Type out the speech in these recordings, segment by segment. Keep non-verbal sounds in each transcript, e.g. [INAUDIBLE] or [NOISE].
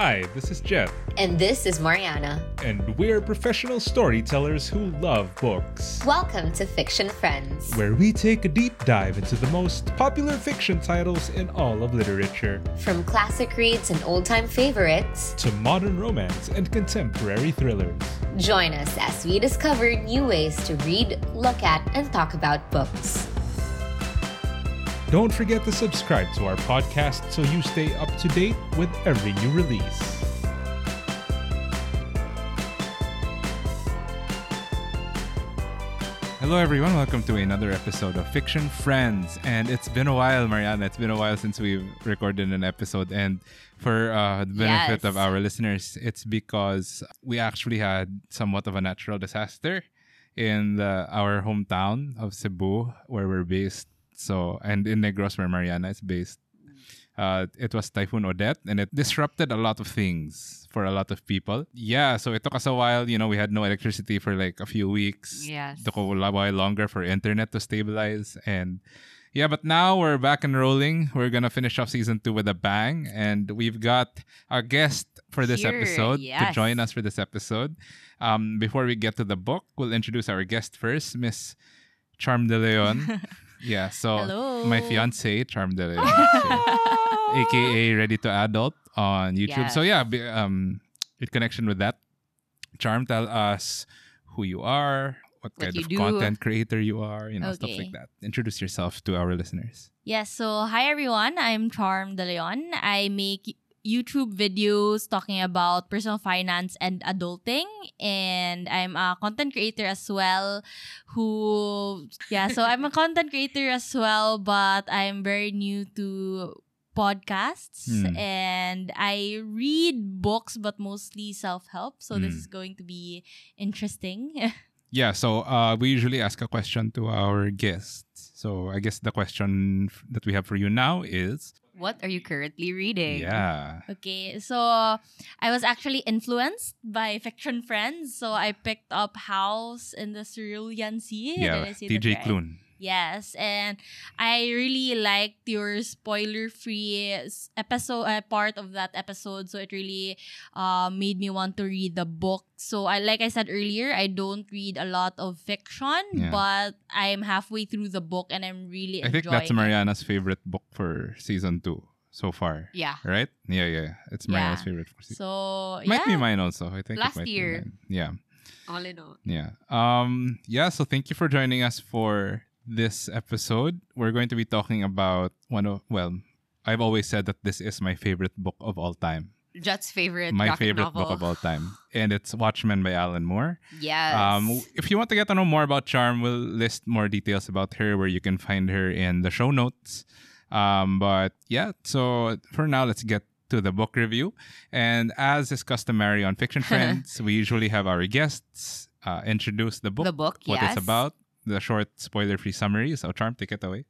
Hi, this is Jeff, And this is Mariana. and we're professional storytellers who love books. Welcome to Fiction Friends. Where we take a deep dive into the most popular fiction titles in all of literature, From classic reads and old time favorites, to modern romance and contemporary thrillers. join us as we discover new ways to read, look at, and talk about books. Don't forget to subscribe to our podcast so you stay up to date with every new release. Hello, everyone. Welcome to another episode of Fiction Friends. And it's been a while, Mariana. It's been a while since we've recorded an episode. And for uh, the benefit Yes. of our listeners, it's because we actually had somewhat of a natural disaster in the, our hometown of Cebu, where we're based. So, and in Negros, where Mariana is based. Uh, it was Typhoon Odette, and it disrupted a lot of things for a lot of people. Yeah, so it took us a while. You know, we had no electricity for like a few weeks. Yes. Took a while longer for internet to stabilize, and yeah, but now we're back and rolling. We're gonna finish off season two with a bang, and we've got our guest for this Here, episode to join us for this episode. Um, before we get to the book, we'll introduce our guest first, Miss Charm de Leon. [LAUGHS] yeah, so Hello. my fiance, Charm de [LAUGHS] aka Ready to Adult on YouTube. So yeah, be- um, in connection with that, Charm, tell us who you are, what, What kind you of do. content creator you are, you know, stuff Okay. like that. Introduce yourself to our listeners. Yes, so hi everyone. I'm Charm De Leon. I make YouTube videos talking about personal finance and adulting and I'm a content creator as well who yeah, so I'm a [LAUGHS] content creator as well, but I'm very new to podcasts Hmm. and I read books but mostly self-help. So this Hmm. is going to be interesting. [LAUGHS] Yeah, so uh, we usually ask a question to our guests. So I guess the question that we have for you now is, What are you currently reading? yeah, Okay, so I was actually influenced by fiction friends. So I picked up House in the Cerulean Sea. Did yeah, I say that TJ? Klune. Yes, and I really liked your spoiler-free episode uh, part of that episode. So it really uh, made me want to read the book. So I like I said earlier, I don't read a lot of fiction, Yeah. but I'm halfway through the book and I'm really I think enjoying that's it. Mariana's favorite book for season two so far. Yeah. Right? Yeah, yeah. It's Mariana's Yeah. favorite for season So Might be mine also. I think it Last might be year. mine. Yeah. All in all. Yeah. Um yeah, so thank you for joining us for this episode. We're going to be talking about one of well, I've always said that this is my favorite book of all time. Jet's favorite my favorite novel. book of all time. And it's Watchmen by Alan Moore. Yes. Um if you want to get to know more about Charm, we'll list more details about her where you can find her in the show notes. Um but yeah, so for now let's get to the book review. And as is customary on Fiction [LAUGHS] Friends, we usually have our guests uh, introduce the book the book, what yes. it's about, the short spoiler-free summary. So, Charm, take it away.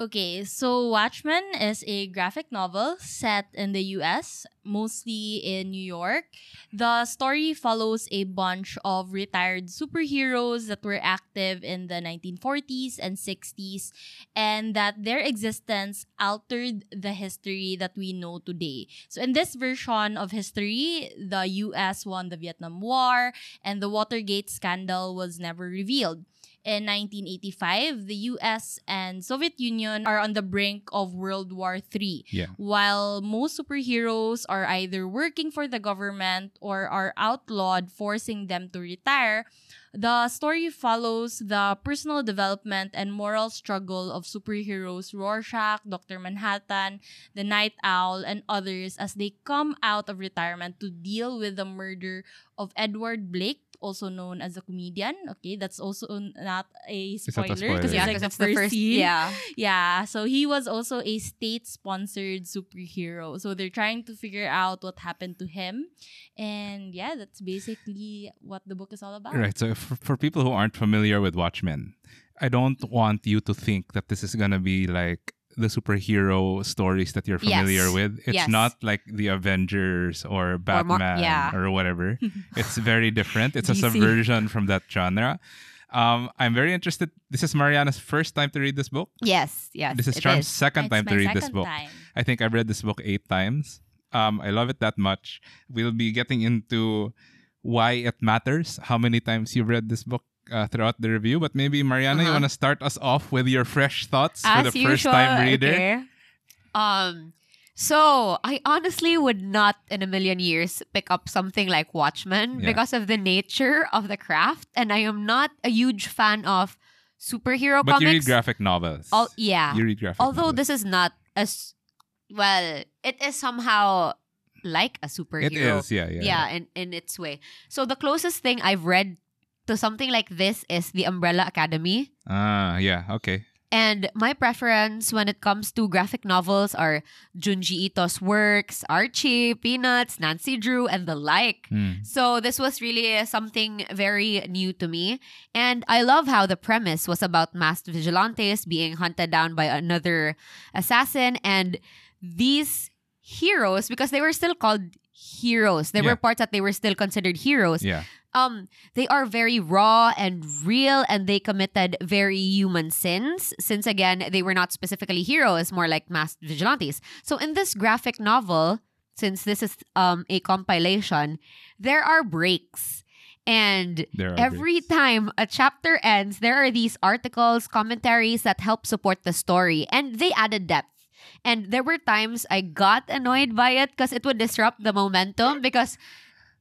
Okay, so Watchmen is a graphic novel set in the US, mostly in New York. The story follows a bunch of retired superheroes that were active in the 1940s and 60s, and that their existence altered the history that we know today. So, in this version of history, the US won the Vietnam War, and the Watergate scandal was never revealed in 1985, the US and Soviet Union are on the brink of World War III. Yeah. While most superheroes are either working for the government or are outlawed, forcing them to retire, the story follows the personal development and moral struggle of superheroes Rorschach, Dr. Manhattan, the Night Owl, and others as they come out of retirement to deal with the murder of Edward Blake, also known as a comedian. Okay, that's also not a spoiler spoiler. because yeah, it's like the it's the first first. scene. Yeah. Yeah, so he was also a state-sponsored superhero. So they're trying to figure out what happened to him. And yeah, that's basically what the book is all about. Right. So, for, for people who aren't familiar with Watchmen, I don't want you to think that this is going to be like the superhero stories that you're familiar Yes. with. It's Yes. not like the Avengers or Batman or, yeah. whatever. [LAUGHS] it's very different. It's a subversion from that genre. Um, I'm very interested. This is Mariana's first time to read this book. Yes. Yes. This is it Charm's is. second It's time my to read this book. time. I think I've read this book eight times. Um, I love it that much. We'll be getting into why it matters, how many times you've read this book uh, throughout the review. But maybe Mariana, you Uh-huh. want to start us off with your fresh thoughts As for the usual, first time reader. okay. Um, so I honestly would not in a million years pick up something like Watchmen Yeah. because of the nature of the craft, and I am not a huge fan of superhero But you read graphic novels. Yeah. You read graphic Although novels. this is not as well, it is somehow like a superhero. It is, yeah, yeah. yeah, in, in its way. So the closest thing I've read to something like this is The Umbrella Academy. Ah, yeah, okay. And my preference when it comes to graphic novels are Junji Ito's works, Archie, Peanuts, Nancy Drew, and the like. Hmm. So this was really something very new to me. And I love how the premise was about masked vigilantes being hunted down by another assassin. And these heroes, because they were still called heroes, there Yeah. were parts that they were still considered heroes Yeah. Um they are very raw and real and they committed very human sins. Since again they were not specifically heroes more like masked vigilantes. So in this graphic novel since this is um a compilation there are breaks. And are every breaks. time a chapter ends there are these articles commentaries that help support the story and they added depth. And there were times I got annoyed by it because it would disrupt the momentum because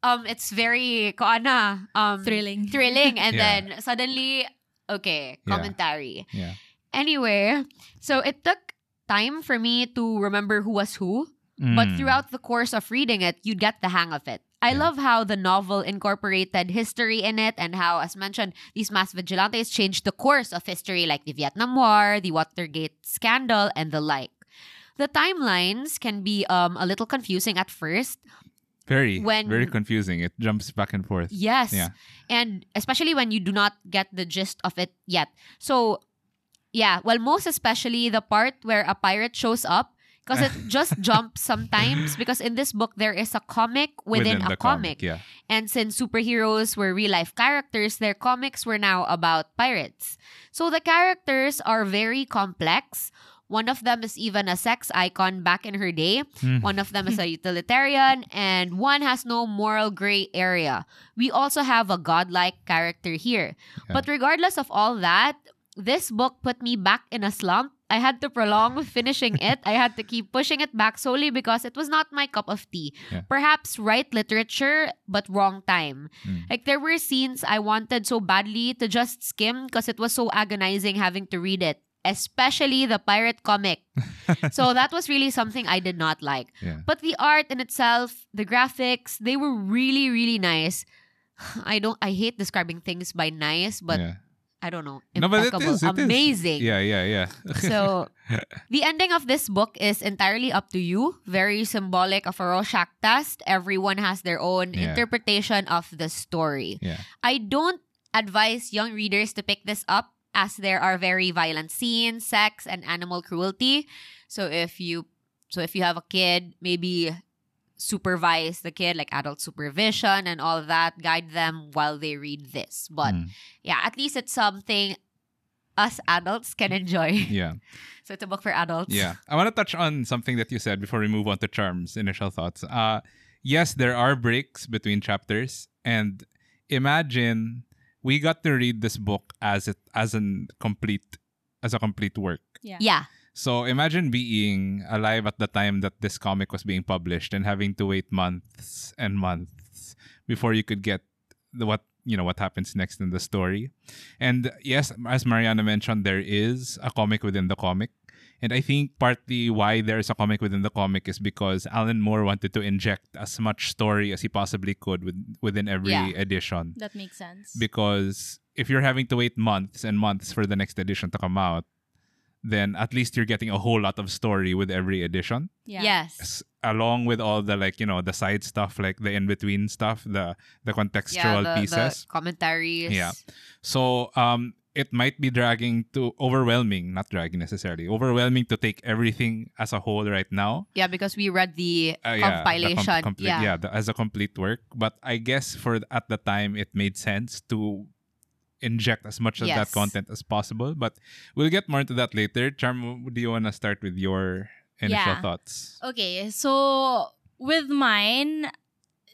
um it's very koana um Thrilling. [LAUGHS] thrilling and Yeah. then suddenly okay commentary Yeah. anyway so it took time for me to remember who was who but Mm. throughout the course of reading it you'd get the hang of it I Yeah. love how the novel incorporated history in it and how, as mentioned, these mass vigilantes changed the course of history like the Vietnam War, the Watergate scandal, and the like. The timelines can be um, a little confusing at first, very, when- very confusing. It jumps back and forth. Yes. Yeah. And especially when you do not get the gist of it yet. So, yeah, well, most especially the part where a pirate shows up because it [LAUGHS] just jumps sometimes because in this book there is a comic within, a the comic. Yeah. And since superheroes were real life characters, their comics were now about pirates. So the characters are very complex. One of them is even a sex icon back in her day. Mhm. One of them is a [LAUGHS] utilitarian, and one has no moral gray area. We also have a godlike character here. Yeah. But regardless of all that, this book put me back in a slump. I had to prolong [LAUGHS] finishing it. I had to keep pushing it back solely because it was not my cup of tea. Yeah. Perhaps right literature, but wrong time. Mm. Like there were scenes I wanted so badly to just skim because it was so agonizing having to read it, especially the pirate comic. [LAUGHS] so that was really something I did not like. Yeah. But the art in itself, the graphics, they were really, really nice. [SIGHS] I don't I hate describing things by nice, but yeah. I don't know. No, but it Impeccable. is. Amazing. Yeah, yeah, yeah. [LAUGHS] So [LAUGHS] the ending of this book is entirely up to you. Very symbolic of a Rorschach test. Everyone has their own Yeah. interpretation of the story. yeah. I don't advise young readers to pick this up as there are very violent scenes, sex, and animal cruelty. So if you so if you have a kid, maybe supervise the kid, like adult supervision and all of that, guide them while they read this. But Mm. yeah, at least it's something us adults can enjoy. [LAUGHS] Yeah. so it's a book for adults. Yeah. I want to touch on something that you said before we move on to Charm's initial thoughts. Uh yes, there are breaks between chapters and imagine we got to read this book as it as an complete as a complete work. Yeah. So imagine being alive at the time that this comic was being published and having to wait months and months before you could get the what you know what happens next in the story. And yes, as Mariana mentioned, there is a comic within the comic. And I think partly why there is a comic within the comic is because Alan Moore wanted to inject as much story as he possibly could with, within every Yeah. edition That makes sense. because if you're having to wait months and months for the next edition to come out, then at least you're getting a whole lot of story with every edition, yeah. Yes. S- along with all the like you know the side stuff, like the in between stuff, the the contextual yeah, the, pieces. the commentaries. Yeah. So um, it might be dragging to overwhelming, not dragging necessarily, overwhelming to take everything as a whole right now. Yeah, because we read the Uh, yeah, the com- compilation. complete- yeah. yeah, the- as a complete work. But I guess for at the time, it made sense to inject as much of that content as possible. But we'll get more into that later. Charm, do you want to start with your initial Yeah. thoughts? Okay, so with mine,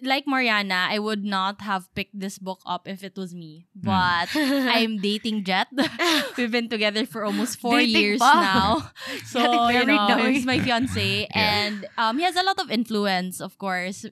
like Mariana, I would not have picked this book up if it was me. Hmm. But [LAUGHS] I'm dating Jet. [LAUGHS] We've been together for almost four Dating years pa. now. [LAUGHS] So you know, now, he's my fiance, Yeah. and um, he has a lot of influence, of course.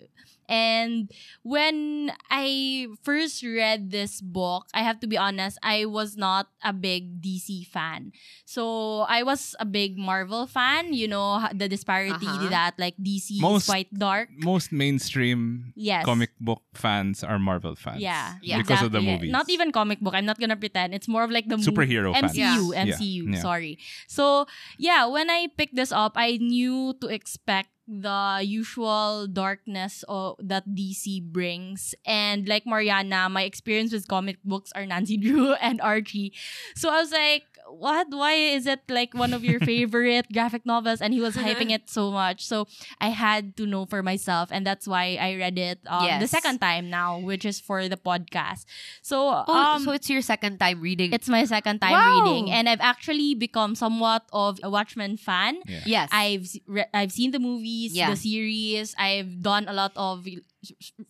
And when I first read this book, I have to be honest, I was not a big DC fan. So I was a big Marvel fan. You know the disparity Uh-huh. that like DC Most- is quite dark. Most mainstream Yes. comic book fans are Marvel fans. Yeah, Yeah. Because of the exactly. movies. Not even comic book. I'm not gonna pretend. It's more of like the mo- Superhero fans. MCU. Yeah. MCU. Yeah. Sorry. So yeah, when I picked this up, I knew to expect the usual darkness o- that DC brings. And like Mariana, my experience with comic books are Nancy Drew [LAUGHS] and Archie. So I was like, what? Why is it like one of your [LAUGHS] favorite graphic novels? And he was hyping it so much. So I had to know for myself. And that's why I read it um, the second time now, which is for the podcast. So, Oh, um, so it's your second time reading. it's my second time Wow. reading. And I've actually become somewhat of a Watchmen fan. Yeah. yes. I've s- re- I've seen the movies, Yeah. the series. I've done a lot of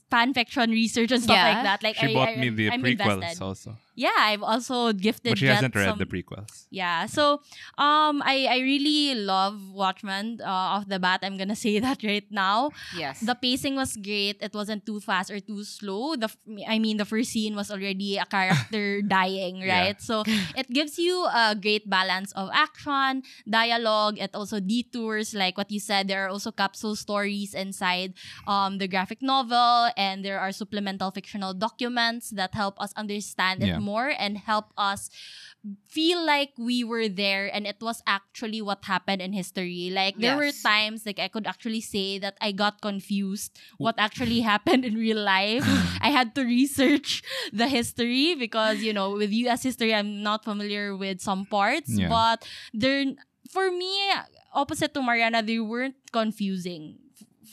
fan fiction research and stuff Yeah. like that. Like She I, bought I, me the I'm prequels invested. also. Yeah, I've also gifted. But she Jet hasn't read some- the prequels. yeah. So, um, I I really love Watchmen. Uh, off the bat, I'm gonna say [LAUGHS] that right now. yes. The pacing was great. It wasn't too fast or too slow. The f- I mean, the first scene was already a character [LAUGHS] dying, right? Yeah. right? So it gives you a great balance of action, dialogue. It also detours, like what you said. There are also capsule stories inside um, the graphic novel, and there are supplemental fictional documents that help us understand it Yeah. more and help us feel like we were there and it was actually what happened in history. Like there were times like I could actually say that I got confused what actually [LAUGHS] happened in real life. [SIGHS] I had to research [LAUGHS] the history because you know with US history I'm not familiar with some parts, Yeah. but they're for me opposite to Mariana they weren't confusing.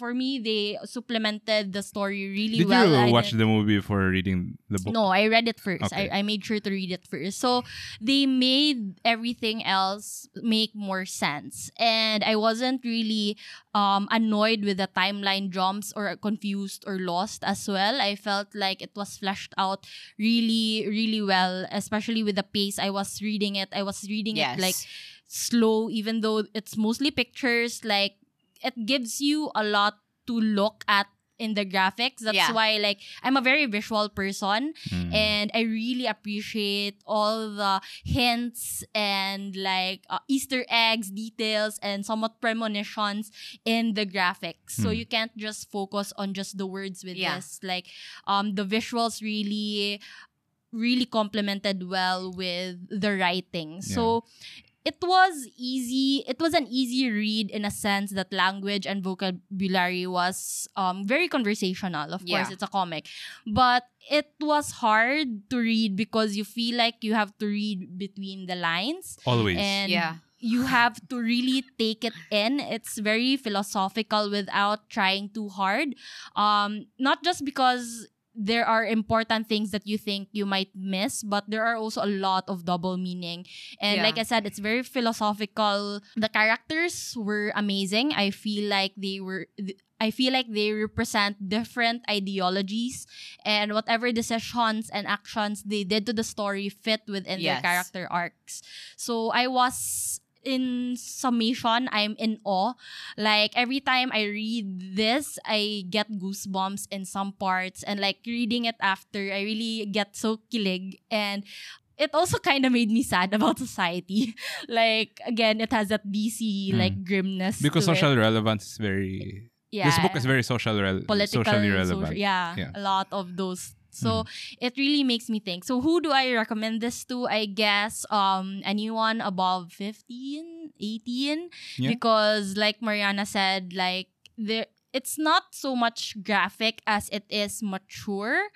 F- For me, they supplemented the story really Did well. you I watch the movie before reading the book? no, I read it first. Okay. I, I made sure to read it first. So they made everything else make more sense. And I wasn't really um, annoyed with the timeline jumps or confused or lost as well. I felt like it was fleshed out really, really well, especially with the pace I was reading it. I was reading yes. it like slow, even though it's mostly pictures. Like it gives you a lot to look at in the graphics. That's Yeah. why like I'm a very visual person Mm. and I really appreciate all the hints and like uh, Easter eggs, details, and somewhat premonitions in the graphics. So Hmm. you can't just focus on just the words with Yeah. this. Like um the visuals really really complemented well with the writing. So it was easy. It was an easy read in a sense that language and vocabulary was um, very conversational. Of course, Yeah. it's a comic, but it was hard to read because you feel like you have to read between the lines Always. and Yeah. you have to really take it in. It's very philosophical without trying too hard. Um, not just because there are important things that you think you might miss, but there are also a lot of double meaning. And Yeah. like I said, it's very philosophical. The characters were amazing. I feel like they were. I feel like they represent different ideologies and whatever decisions and actions they did to the story fit within their character arcs. So I was in summation, I'm in awe. Like every time I read this, I get goosebumps in some parts and like reading it after, I really get so kilig and it also kind of made me sad [LAUGHS] about society. [LAUGHS] like again, it has that DC Mm. like grimness because social it. relevance is very. Yeah. This book is very social, rel- political, socially social- relevant. yeah, Yeah. a lot of those. So it really makes me think. So who do I recommend this to? I guess um anyone above 15, 18 Yeah. because like Mariana said like there it's not so much graphic as it is mature.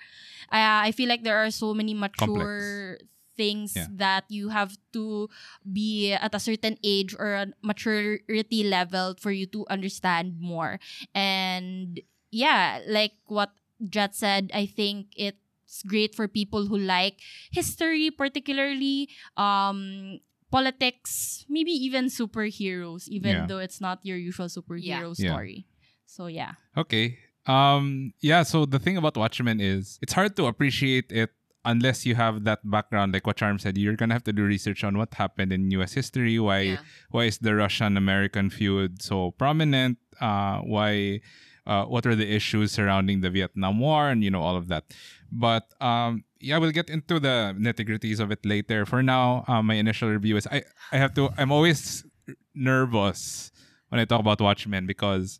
Uh, I feel like there are so many mature things Yeah. that you have to be at a certain age or a maturity level for you to understand more. And yeah, like what Jet said, I think it's great for people who like history, particularly um, politics, maybe even superheroes, even Yeah. though it's not your usual superhero Yeah. story. So yeah. Okay. Um yeah, so the thing about Watchmen is it's hard to appreciate it unless you have that background like what Charm said. You're going to have to do research on what happened in US history, why Yeah. why is the Russian-American feud so prominent? Uh why uh, what are the issues surrounding the Vietnam War and you know all of that. But um yeah, we'll get into the nitty-gritties of it later. For now, uh, my initial review is I I have to I'm always nervous when I talk about Watchmen because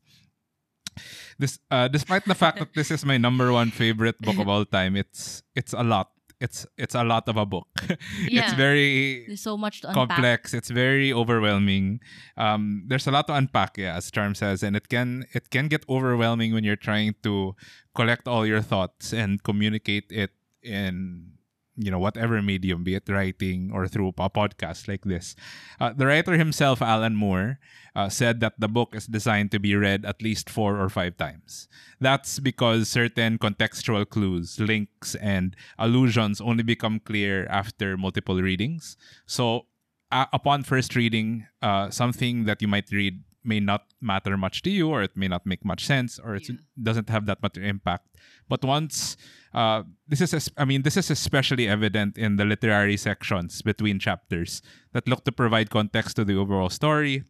this uh, despite the fact that this is my number one favorite book of all time it's it's a lot it's it's a lot of a book. [LAUGHS] It's very There's so much to unpack. complex it's very overwhelming. Um there's a lot to unpack yeah as charm says and it can it can get overwhelming when you're trying to collect all your thoughts and communicate it in you know whatever medium be it writing or through a podcast like this. Uh, the writer himself alan moore uh, said that the book is designed to be read at least four or five times. That's because certain contextual clues links and allusions only become clear after multiple readings. So uh, upon first reading uh, something that you might read may not matter much to you or it may not make much sense or it Yeah. doesn't have that much impact but once uh, this is i mean this is especially evident in the literary sections between chapters that look to provide context to the overall story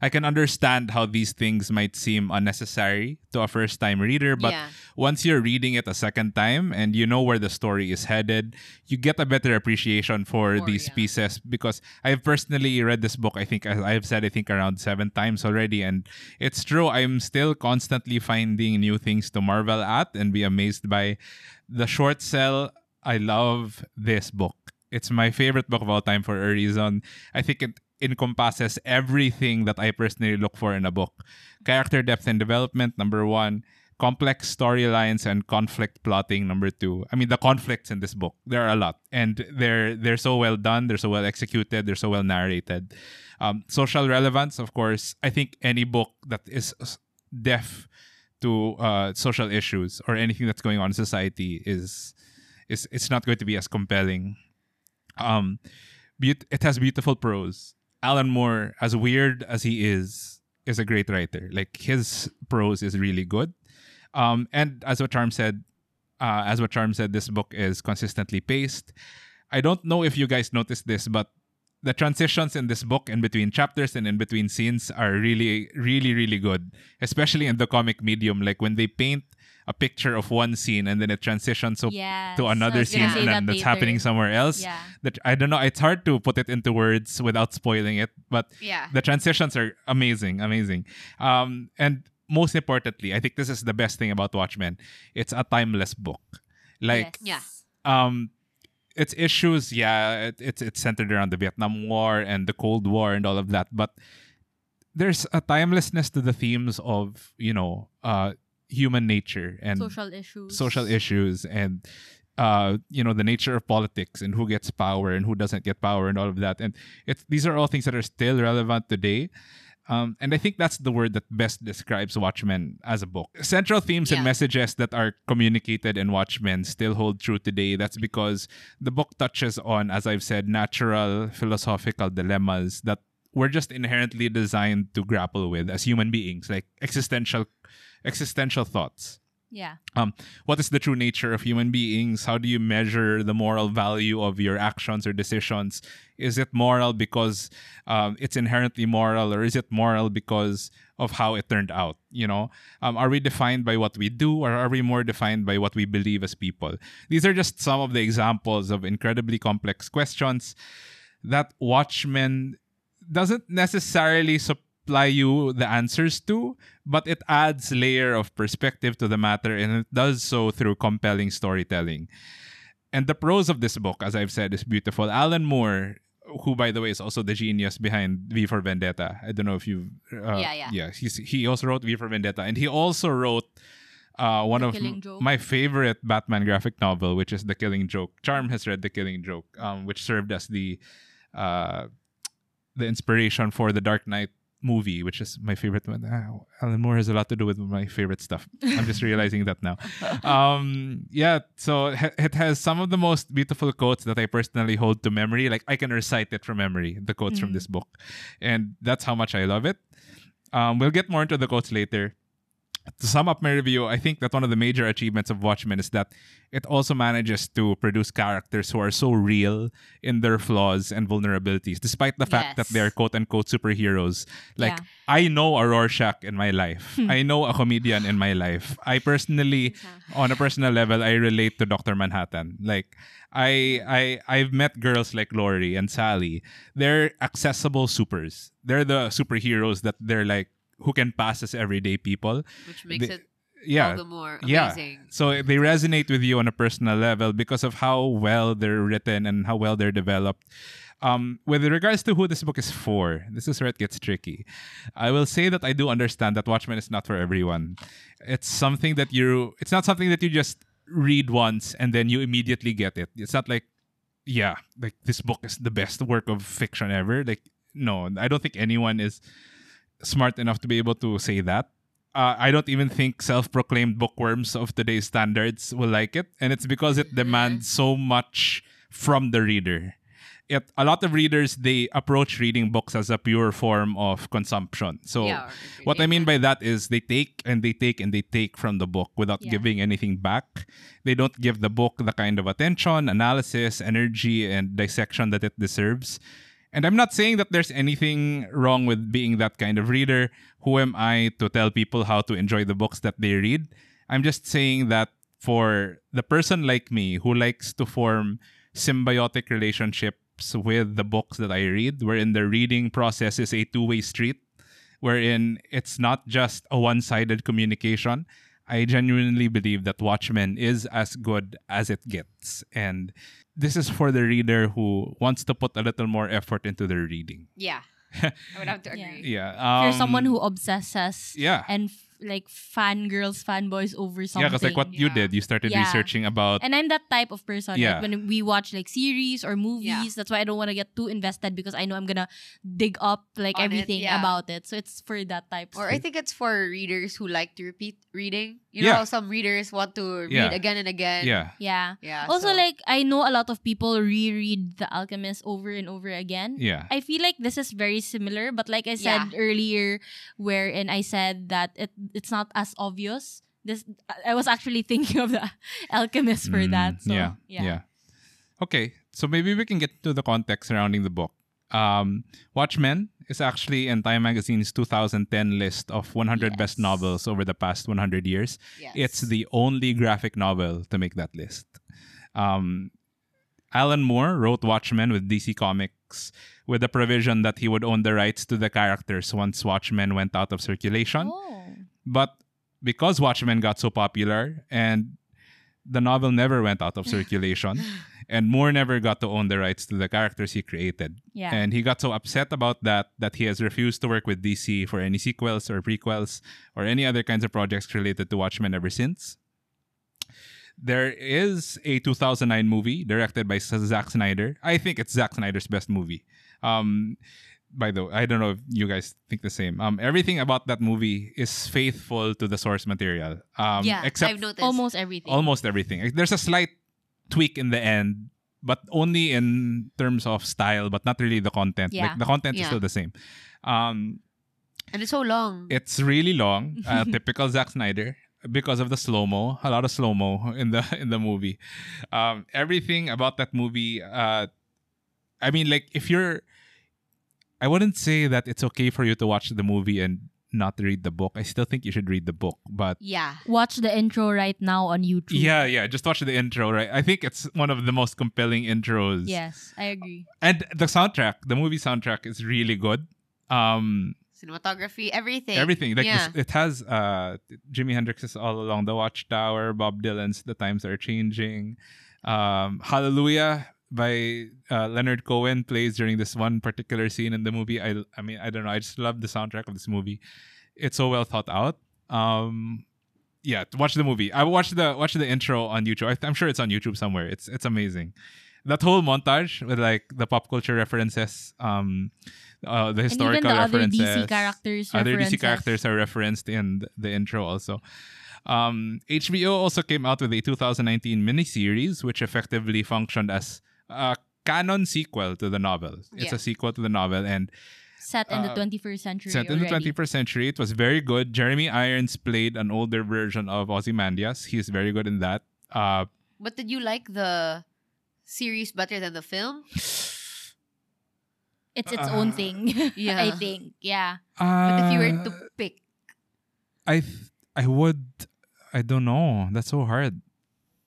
I can understand how these things might seem unnecessary to a first time reader, but Yeah. once you're reading it a second time and you know where the story is headed, you get a better appreciation for these yeah. pieces because I've personally read this book, I think, as I've said, I think around seven times already. And it's true, I'm still constantly finding new things to marvel at and be amazed by. The short sell, I love this book. It's my favorite book of all time for a reason. I think it encompasses everything that I personally look for in a book. Character depth and development, number one. Complex storylines and conflict plotting, number two. I mean, the conflicts in this book, there are a lot. And they're they're so well done, they're so well executed, they're so well narrated. Um, social relevance, of course. I think any book that is deaf to uh, social issues or anything that's going on in society is is it's not going to be as compelling. Um, beaut- it has beautiful prose. Alan Moore, as weird as he is, is a great writer. Like his prose is really good. Um, and as what Charm said, uh, as what Charm said, this book is consistently paced. I don't know if you guys noticed this, but the transitions in this book in between chapters and in between scenes are really, really, really good, especially in the comic medium. Like when they paint a picture of one scene and then it transitions so Yes, to another scene and that then that's later. happening somewhere else. Yeah. That I don't know. It's hard to put it into words without spoiling it, but Yeah. the transitions are amazing, amazing. Um, and most importantly, I think this is the best thing about Watchmen. It's a timeless book. Like Yes. Yeah. um its issues yeah it, it's it's centered around the vietnam war and the cold war and all of that but there's a timelessness to the themes of you know uh human nature and social issues. social issues and uh you know the nature of politics and who gets power and who doesn't get power and all of that and it's these are all things that are still relevant today um, and I think that's the word that best describes Watchmen as a book. Central themes Yeah. and messages that are communicated in Watchmen still hold true today. That's because the book touches on, as I've said, natural philosophical dilemmas that we're just inherently designed to grapple with as human beings, like existential existential thoughts Yeah. um, what is the true nature of human beings? How do you measure the moral value of your actions or decisions? Is it moral because um, it's inherently moral, or is it moral because of how it turned out? You know, um, are we defined by what we do, or are we more defined by what we believe as people? These are just some of the examples of incredibly complex questions that Watchmen doesn't necessarily supply you the answers to, but it adds layer of perspective to the matter, and it does so through compelling storytelling. And the prose of this book, as I've said, is beautiful. Alan Moore, who by the way is also the genius behind V for Vendetta. I don't know if you, uh, Yeah, yeah. yeah. He's, he also wrote V for Vendetta, and he also wrote uh, one The of m- my favorite Batman graphic novel, which is The Killing Joke. Charm has read The Killing Joke, um, which served as the uh, the inspiration for the Dark Knight movie, which is my favorite one. Ah, Alan Moore has a lot to do with my favorite stuff. I'm just [LAUGHS] realizing that now. Um, yeah, so it it has some of the most beautiful quotes that I personally hold to memory. Like I can recite it from memory, the quotes from Mm. this book, and that's how much I love it. Um, we'll get more into the quotes later. To sum up my review, I think that one of the major achievements of Watchmen is that it also manages to produce characters who are so real in their flaws and vulnerabilities, despite the fact that they're quote unquote superheroes. Like, Yeah. I know a Rorschach in my life, [LAUGHS] I know a comedian in my life. I personally, on a personal level, I relate to Dr. Manhattan. Like, I I I've met girls like Laurie and Sally. They're accessible supers. They're the superheroes that they're like who can pass as everyday people. Which makes The- it Yeah. all the more Yeah. So they resonate with you on a personal level because of how well they're written and how well they're developed. Um, with regards to who this book is for, this is where it gets tricky. I will say that I do understand that Watchmen is not for everyone. It's something that you it's not something that you just read once and then you immediately get it. It's not like yeah, like this book is the best work of fiction ever. Like no, I don't think anyone is smart enough to be able to say that. Uh, I don't even think self-proclaimed bookworms of today's standards will like it, and it's because it demands so much from the reader. It, a lot of readers they approach reading books as a pure form of consumption. So Yeah, what I mean by that is they take and they take and they take from the book without Yeah. giving anything back. They don't give the book the kind of attention, analysis, energy, and dissection that it deserves. And I'm not saying that there's anything wrong with being that kind of reader. Who am I to tell people how to enjoy the books that they read? I'm just saying that for the person like me who likes to form symbiotic relationships with the books that I read, wherein the reading process is a two way street, wherein it's not just a one sided communication. I genuinely believe that Watchmen is as good as it gets. And this is for the reader who wants to put a little more effort into their reading. Yeah. I would have to [LAUGHS] Yeah. agree. Yeah. If you're someone um, who obsesses Yeah. and f- like fangirls, fanboys over something. Yeah, because like what you did, you started Yeah. researching about. And I'm that type of person. Yeah. Like when we watch like series or movies, Yeah. that's why I don't want to get too invested because I know I'm gonna dig up like On it, everything yeah. about it. So it's for that type. Or I think it's for readers who like to repeat reading. You know Yeah. how some readers want to read Yeah. again and again. yeah. yeah. Yeah. Also, so- like I know a lot of people reread The Alchemist over and over again. Yeah. I feel like this is very similar, but like I said earlier, wherein I said that it it's not as obvious. This I was actually [LAUGHS] thinking of the Alchemist for Mm, that. So yeah, yeah. Okay, so maybe we can get to the context surrounding the book. Um, Watchmen is actually in Time Magazine's 2010 list of 100 best novels over the past 100 years. Yes. It's the only graphic novel to make that list. Um, Alan Moore wrote Watchmen with DC Comics with the provision that he would own the rights to the characters once Watchmen went out of circulation. Oh. But because Watchmen got so popular and the novel never went out of [LAUGHS] circulation and Moore never got to own the rights to the characters he created. Yeah. And he got so upset about that that he has refused to work with DC for any sequels or prequels or any other kinds of projects related to Watchmen ever since. There is a 2009 movie directed by Zack Snyder. I think it's Zack Snyder's best movie. Um, by the way, I don't know if you guys think the same. Um, everything about that movie is faithful to the source material. Um, yeah, except I've noticed. Almost everything. almost everything. There's a slight tweak in the end, but only in terms of style, but not really the content. Yeah. Like the content is still the same. Um, And it's so long. it's really long, [LAUGHS] uh, typical Zack Snyder because of the slow mo. A lot of slow mo in the [LAUGHS] in the movie. Um, everything about that movie. Uh, I mean, like if you're, I wouldn't say that it's okay for you to watch the movie and not read the book. I still think you should read the book, but yeah. Watch the intro right now on YouTube. yeah, yeah. Just watch the intro, right? I think it's one of the most compelling intros. Yes, I agree. And the soundtrack, the movie soundtrack is really good. Um Cinematography, everything. everything. Like yeah. this, it has uh Jimi Hendrix is all along the watchtower, Bob Dylan's The Times Are Changing. Um Hallelujah by uh, Leonard Cohen plays during this one particular scene in the movie. I I mean, I don't know. I just love the soundtrack of this movie. It's so well thought out. Um yeah, watch the movie. I watched the watch the intro on YouTube. I, I'm sure it's on YouTube somewhere. It's it's amazing. That whole montage with like the pop culture references, um, uh, the historical the other references, DC characters. other references. DC characters are referenced in the intro also. Um, HBO also came out with a 2019 miniseries, which effectively functioned as a canon sequel to the novel. It's Yeah. a sequel to the novel, and set in the Uh, 21st century. Set in the 21st century. It was very good. Jeremy Irons played an older version of Ozymandias. He's very good in that. Uh, But did you like the series better than the film? [SIGHS] It's its own Uh, thing. [LAUGHS] Yeah. I think. Yeah. But if you were to uh, pick, I th- I would I don't know. That's so hard.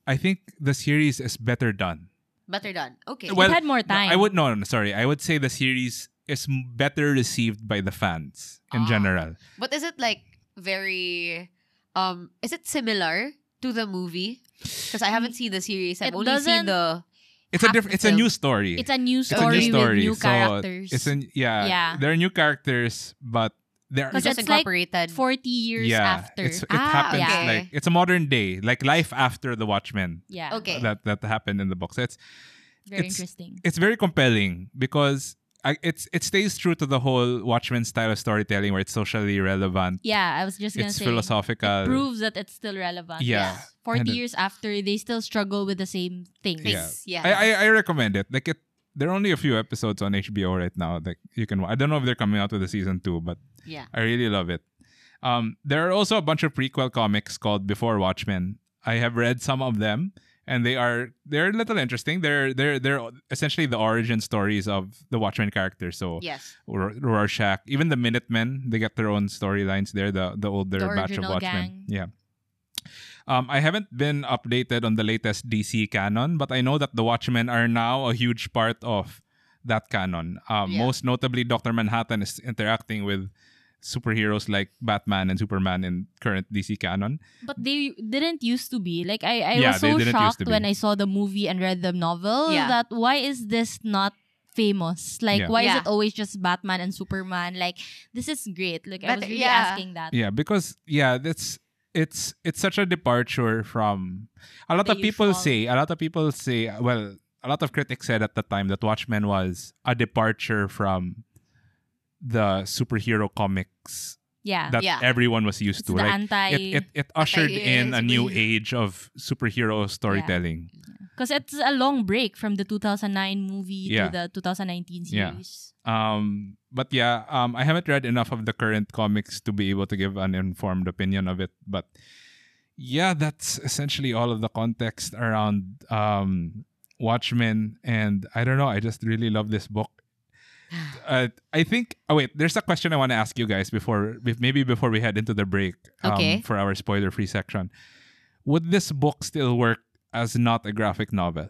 I think the series is better done. Better done. Okay. Well, it had more No, time. I would no, no, sorry. I would say the series is better received by the fans in Ah. general. But is it like very um is it similar to the movie? Because I haven't seen the series. I've It only seen doesn't- the It's a different. It's a new story. It's a new story, It's a new story. with new so characters. It's a, yeah, Yeah. There are new characters, but there. Because just it's like 40 years yeah, after. it's, it Ah, happens okay. like it's a modern day, like life after the Watchmen. yeah. okay. That that happened in the book. So it's Very it's- interesting. it's very compelling because I, it's it stays true to the whole Watchmen style of storytelling, where it's socially relevant. Yeah, I was just gonna It's say. philosophical. It proves that it's still relevant. Yeah. Yes. 40 And it- years after, they still struggle with the same things. Yeah. Yeah. I, I I recommend it. Like it, there are only a few episodes on HBO right now. that you can. I don't know if they're coming out with a season two, but yeah. I really love it. Um, there are also a bunch of prequel comics called Before Watchmen. I have read some of them, and they are they're a little interesting. They're they're they're essentially the origin stories of the Watchmen characters. So Yes. Ro- Rorschach, even the Minutemen, they get their own storylines there. The the older The batch of Watchmen. gang. Yeah. Um, I haven't been updated on the latest DC canon, but I know that the Watchmen are now a huge part of that canon. Um, Yeah. Most notably, Doctor Manhattan is interacting with superheroes like Batman and Superman in current DC canon. But they didn't used to be. Like I, I Yeah, was so shocked when I saw the movie and read the novel Yeah. that why is this not famous? Like Yeah. why Yeah. is it always just Batman and Superman? Like this is great. Like I was really yeah. asking that. Yeah, because yeah, that's it's it's such a departure from a lot The of people usual. say a lot of people say well a lot of critics said at the time that Watchmen was a departure from the superhero comics Yeah. that Yeah. everyone was used it's to. the Like anti it, it it ushered in a new age of superhero storytelling. because it's a long break from the 2009 movie Yeah. to the 2019 Yeah. series. Um, but yeah, um, I haven't read enough of the current comics to be able to give an informed opinion of it. But yeah, that's essentially all of the context around um, Watchmen. And I don't know, I just really love this book. [SIGHS] Uh, I think. Oh wait, there's a question I want to ask you guys before, maybe before we head into the break um, Okay. for our spoiler-free section. Would this book still work as not a graphic novel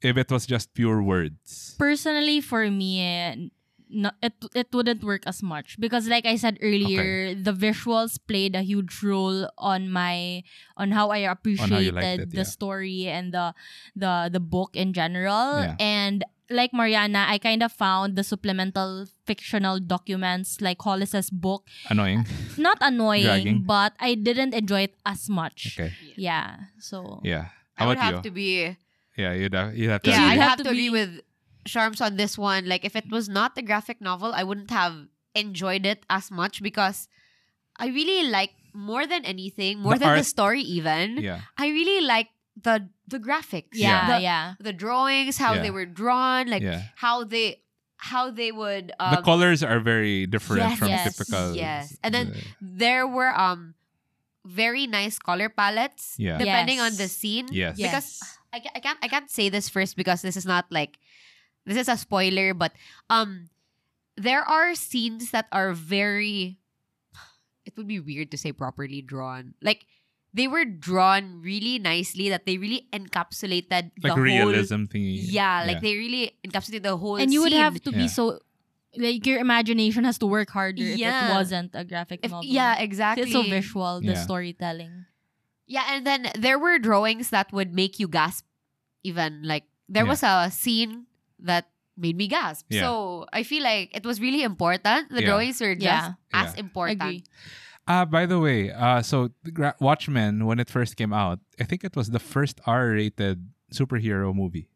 if it was just pure words? Personally, for me, eh, no, it it wouldn't work as much because, like I said earlier, the visuals played a huge role on my on how I appreciated it, the yeah. story and the the the book in general. Yeah. And like Mariana, I kind of found the supplemental fictional documents like Hollis's book Annoying. [LAUGHS] not annoying, Dragging. but I didn't enjoy it as much. Okay. Yeah. So Yeah. I How would about have you? to be Yeah, you'd have, you'd have to. Yeah, you'd I have have to to agree be- with Charms on this one. Like, if it was not a graphic novel, I wouldn't have enjoyed it as much because I really like more than anything, more The than the story even. yeah. I really like the the graphics. yeah, the, yeah. the drawings, how Yeah. they were drawn, like yeah. how they how they would um, the colors are very different yes, from yes, typical. yes. And then- uh, there were um very nice color palettes Yeah. depending on the scene. yes. Yeah. because I, I can't I can't say this first because this is not like this is a spoiler, but um there are scenes that are very it would be weird to say properly drawn. Like they were drawn really nicely that they really encapsulated Like the whole realism thingy. yeah, like they really encapsulated the whole and you would have to Yeah. be so like your imagination has to work harder if Yeah. it wasn't a graphic If- novel. yeah, exactly. It's so visual, the Yeah. storytelling. Yeah, and then there were drawings that would make you gasp. Even like there Yeah. was a scene that made me gasp. Yeah. So I feel like it was really important. The Yeah. drawings were just Yeah. as Yeah. important. Agree. Ah, by the way, uh, so the Watchmen when it first came out, I think it was the first R-rated superhero movie.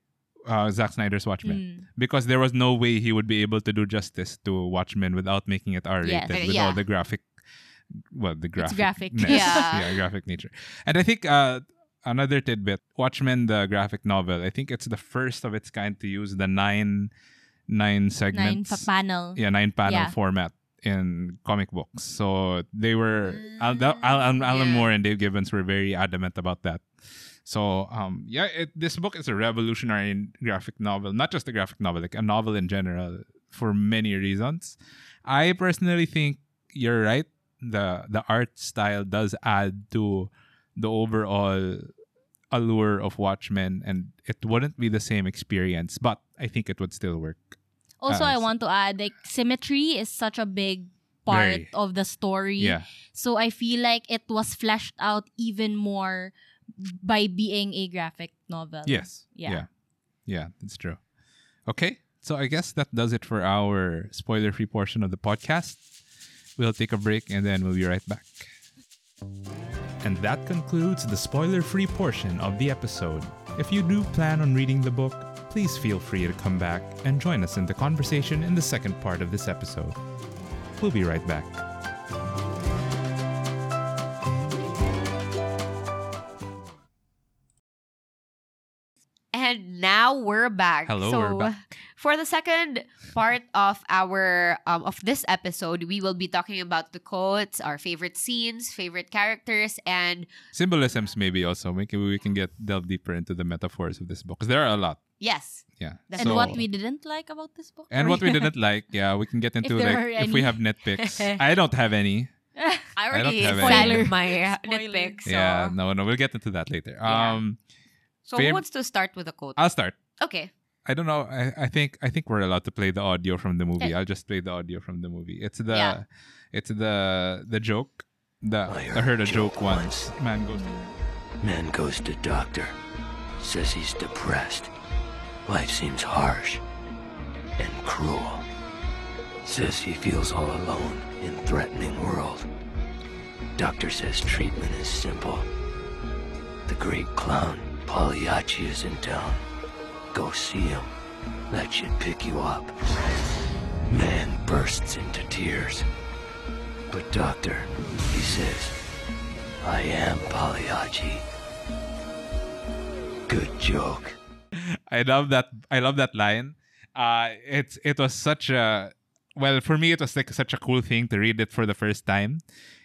Uh, Zack Snyder's Watchmen, Mm. because there was no way he would be able to do justice to Watchmen without making it R-rated Yes. with Yeah. all the graphic, well, the graphic, graphic. [LAUGHS] Yeah. yeah, graphic nature. And I think uh, another tidbit: Watchmen, the graphic novel. I think it's the first of its kind to use the nine nine segments. pa- panel. yeah, nine panel Yeah. format in comic books. So they were Al, Mm, Al, Al- Alan yeah. Moore and Dave Gibbons were very adamant about that. So um yeah, it, this book is a revolutionary graphic novel, not just a graphic novel, like a novel in general for many reasons. I personally think you're right. The the art style does add to the overall allure of Watchmen and it wouldn't be the same experience, but I think it would still work. Also, I want to add like symmetry is such a big part Very. of the story. Yeah. So I feel like it was fleshed out even more by being a graphic novel. Yes. Yeah. Yeah. Yeah, that's true. Okay. So I guess that does it for our spoiler free portion of the podcast. We'll take a break and then we'll be right back. And that concludes the spoiler free portion of the episode. If you do plan on reading the book, please feel free to come back and join us in the conversation in the second part of this episode. We'll be right back. Now we're back. Hello, so, we're back. [LAUGHS] For the second part of our um, of this episode, we will be talking about the quotes, our favorite scenes, favorite characters, and Symbolisms, maybe also. Maybe we can get delve deeper into the metaphors of this book because there are a lot. yes, Yeah. And So- what we didn't like about this book. And what we didn't [LAUGHS] like, yeah, we can get into there like if we have nitpicks. [LAUGHS] I don't have any. I already have said any. my Spoiler. nitpick. So, Yeah, no, no, we'll get into that later. Yeah. Um, so Fav- who wants to start with a quote? I'll start. okay. I don't know. I, I think I think we're allowed to play the audio from the movie. Okay. I'll just play the audio from the movie. It's the Yeah. it's the the joke. The I I heard a joke joke once. Man goes Man goes to doctor. Says he's depressed. Life seems harsh and cruel. Says he feels all alone in threatening world. Doctor says treatment is simple. The great clown Pagliacci is in town. Go see him. That should pick you up. Man bursts into tears. But doctor, he says, I am Pagliacci. Good joke. I love that. I love that line. Uh, it's it was such a well for me. It was like such a cool thing to read it for the first time,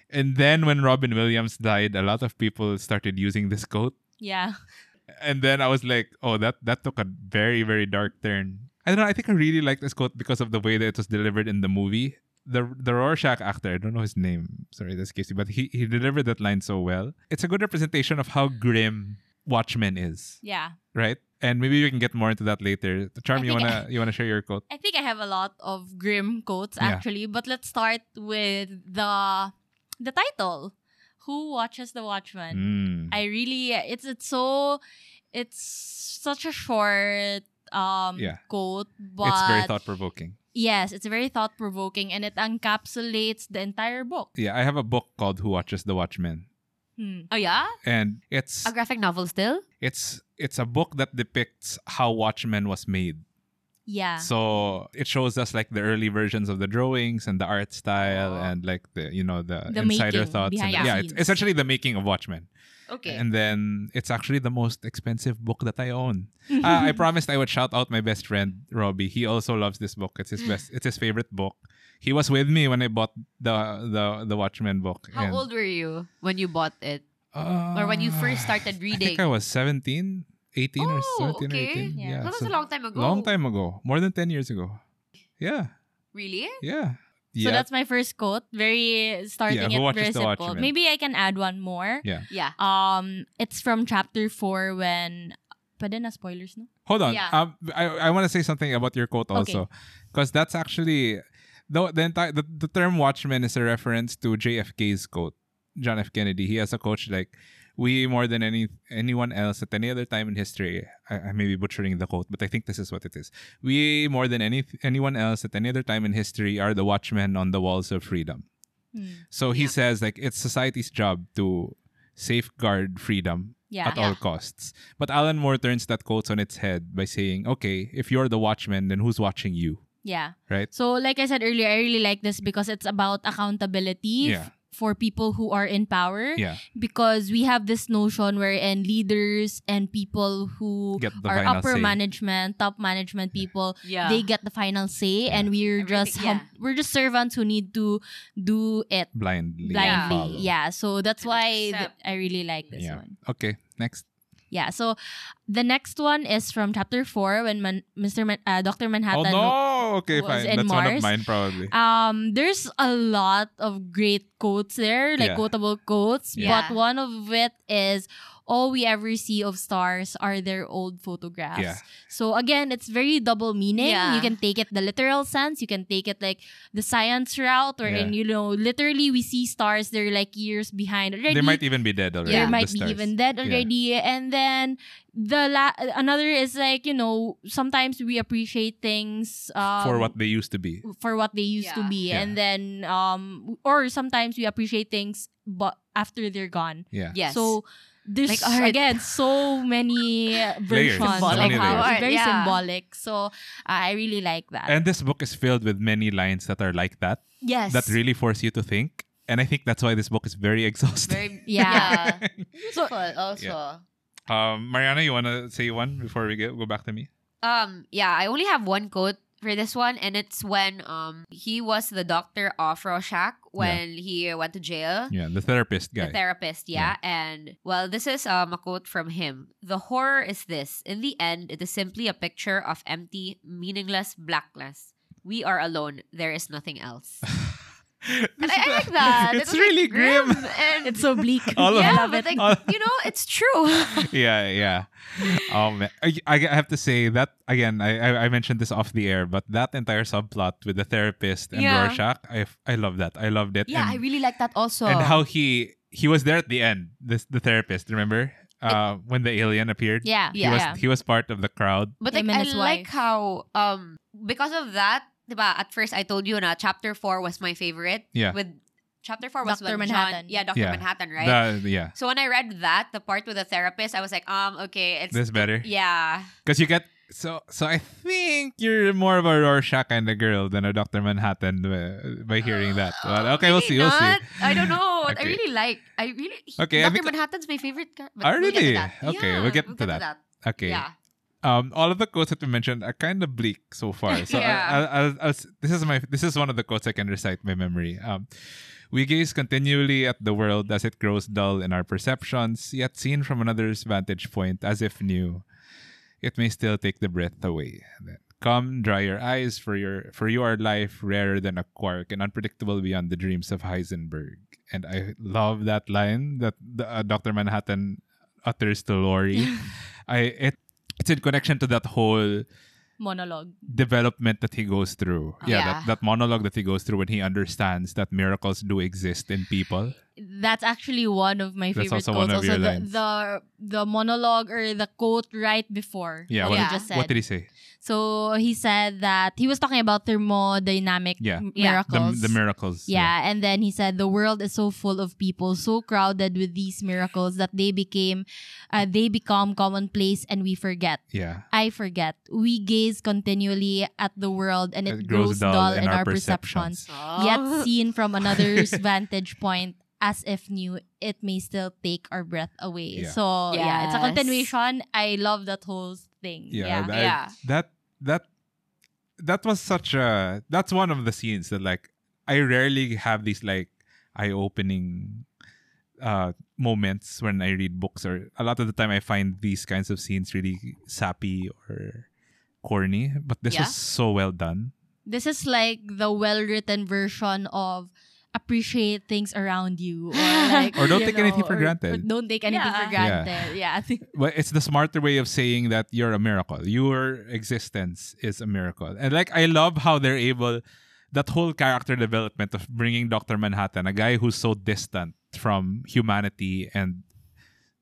and then when Robin Williams died, a lot of people started using this quote, Yeah. And then I was like, oh, that that took a very very dark turn. I don't know. I think I really like this quote because of the way that it was delivered in the movie. The the Rorschach actor, I don't know his name. Sorry, that's Casey, but he he delivered that line so well. It's a good representation of how grim Watchmen is Yeah. right? And maybe we can get more into that later. Charm, you wanna you wanna share your quote? I think I have a lot of grim quotes Yeah. actually, but let's start with the the title. Who watches the Watchmen? Mm. I really it's it's so it's such a short um Yeah. quote, but it's very thought provoking. yes, it's very thought provoking and it encapsulates the entire book. Yeah, I have a book called Who Watches the Watchmen, Hmm. Oh yeah, and it's a graphic novel still. it's it's a book that depicts how Watchmen was made. Yeah. So it shows us like the early versions of the drawings and the art style Oh. and like the you know the, The insider thoughts. And, the yeah, it's essentially the making of Watchmen. Okay. And then it's actually the most expensive book that I own. [LAUGHS] uh, I promised I would shout out my best friend Robbie. He also loves this book. It's his best. It's his favorite book. He was with me when I bought the the the Watchmen book. How and, old were you when you bought it? Uh, Or when you first started reading? I think? I was 17, 18 or Oh, 17 okay. or 18. Yeah. Yeah, that was so- a long time ago. long time ago. More than 10 years ago. Yeah. Really? Yeah. So yeah. that's my first quote. Very starting Yeah, it who watches very the simple. Watchmen? Maybe I can add one more. yeah. Yeah. Um, it's from chapter four when. Pwede na spoilers, no? Hold on. Yeah. Um, I, I want to say something about your quote Okay. also. Because that's actually the the, entire, the the term Watchman is a reference to JFK's quote. John F. Kennedy. He has a coach like we more than any anyone else at any other time in history. I, I may be butchering the quote, but I think this is what it is. We more than any anyone else at any other time in history are the watchmen on the walls of freedom. Hmm. So he Yeah. says like it's society's job to safeguard freedom Yeah. at all costs. But Alan Moore turns that quote on its head by saying, okay, if you're the watchman, then who's watching you? Yeah. Right? So, like I said earlier, I really like this because it's about accountability Yeah. F- for people who are in power Yeah. because we have this notion wherein leaders and people who are upper say. management, top management people, Yeah. they get the final say, and we're just Everything- hum- we're just servants who need to do it Blindly. blindly. follow. Yeah, so that's why th- I really like this Yeah. one. Okay. Next. Yeah, so the next one is from chapter four when Man- Mr. Man- uh, Dr. Oh Manhattan. no. Okay, fine. in That's one of mine probably. Um, there's a lot of great quotes there, like Yeah. quotable quotes, Yeah. but one of it is all we ever see of stars are their old photographs. Yeah. So again, it's very double meaning. Yeah. You can take it the literal sense, you can take it like the science route, wherein you know literally we see stars they're like years behind already. They might even be dead already. There the might be even dead Yeah. already, and then the la- another is like you know sometimes we appreciate things um, for what they used to be. for what they used to be Yeah. and then um or sometimes we appreciate things but after they're gone Yeah. Yes. so there's Like art. again so many versions Symbolic. of Many how layers. it's very Yeah. symbolic so I really like that And this book is filled with many lines that are like that, yes that really force you to think. And I think that's why this book is very [LAUGHS] exhausting. Very [LAUGHS] Yeah. Beautiful also. um, Mariana, you want to say one before we go, go back to me? Um, yeah, I only have one quote for this one, and it's when um he was the doctor of Rorschach when he went to jail. Yeah, the therapist guy. The therapist, yeah. And well, this is um, a quote from him. The horror is this. In the end, it is simply a picture of empty, meaningless blackness. We are alone. There is nothing else. [LAUGHS] [LAUGHS] And I, I like that. It's It really like, grim. And it's so bleak [LAUGHS] All of I yeah, love but it like, All- you know, it's true. [LAUGHS] yeah, yeah. Oh man, I, I have to say that again. I, I I mentioned this off the air, but that entire subplot with the therapist and Yeah. Rorschach, I I love that. I loved it. yeah, and, I really like that also. and how he he was there at the end. This the therapist. Remember uh, when the alien appeared? yeah He was yeah he was part of the crowd. But like, I his like how um because of that, diba, at first I told you na chapter 4 was my favorite. Yeah. With chapter 4 was Dr. when Manhattan. John, yeah, Dr. Yeah. Manhattan, right? The- yeah, so when I read that, the part with the therapist, I was like, um, okay, it's this better yeah. because you get. So, so I think you're more of a Rorschach kind of girl than a Doctor Manhattan uh, by hearing that. [GASPS] But okay, we'll see. Maybe We'll see. I don't know. I really like. I really. Okay, I Dr. think- Manhattan's my favorite. Car- but Oh, we'll get to really? that. Okay, we'll get to that. Okay. Yeah. Um, all of the quotes that we mentioned are kind of bleak so far. [LAUGHS] So Yeah. I, I'll, I'll, this is my this is one of the quotes I can recite by memory. Um, we gaze continually at the world as it grows dull in our perceptions, yet seen from another's vantage point as if new, it may still take the breath away. Then, Come, dry your eyes, for your for you are life rarer than a quark and unpredictable beyond the dreams of Heisenberg. And I love that line that the, uh, Doctor Manhattan utters to Laurie. I it it's in connection to that whole monologue development that he goes through. Yeah, Yeah. that, that monologue that he goes through when he understands that miracles do exist in people. that's actually one of my favorite That's also quotes. one of also your the, lines. the the monologue or the quote right before Yeah, what what, you just said. what did he say? So he said that he was talking about thermodynamic Yeah. m- Yeah. The, miracles. the miracles. Yeah, and then he said the world is so full of people, so crowded with these miracles that they became, uh, they become commonplace, and we forget. Yeah. I forget. We gaze continually at the world, and it, It grows dull in our perceptions. perceptions. Yet seen from [LAUGHS] another's vantage point, as if new, it may still take our breath away. Yeah. So yeah, it's a continuation. I love that whole thing. Yeah. Yeah. that, Yeah. that that that was such a that's one of the scenes that like I rarely have these like eye-opening uh moments when I read books or a lot of the time I find these kinds of scenes really sappy or corny but this Yeah. was so well done This is like the well-written version of appreciate things around you or [LAUGHS] like Or don't you take anything for granted. don't take anything for Yeah. granted. Yeah. [LAUGHS] but it's the smarter way of saying that you're a miracle. Your existence is a miracle. And like I love how they're able that whole character development of bringing Dr. Manhattan, a guy who's so distant from humanity and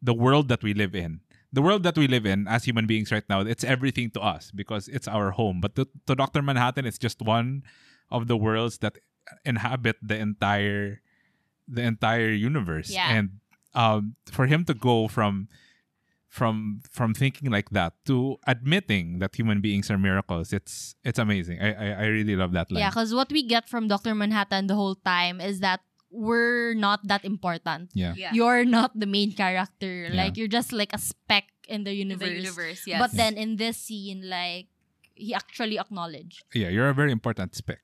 the world that we live in. The world that we live in as human beings right now, it's everything to us because it's our home. But to, to Dr. Manhattan, it's just one of the worlds that inhabit the entire the entire universe. Yeah. And um, for him to go from from from thinking like that to admitting that human beings are miracles, it's it's amazing. I I, I really love that line. Yeah, because what we get from Dr. Manhattan the whole time is that we're not that important. Yeah. Yeah. You're not the main character. Yeah. Like you're just like a speck in the In universe. the universe, yes. But then in this scene, like he actually acknowledged. Yeah, you're a very important spec.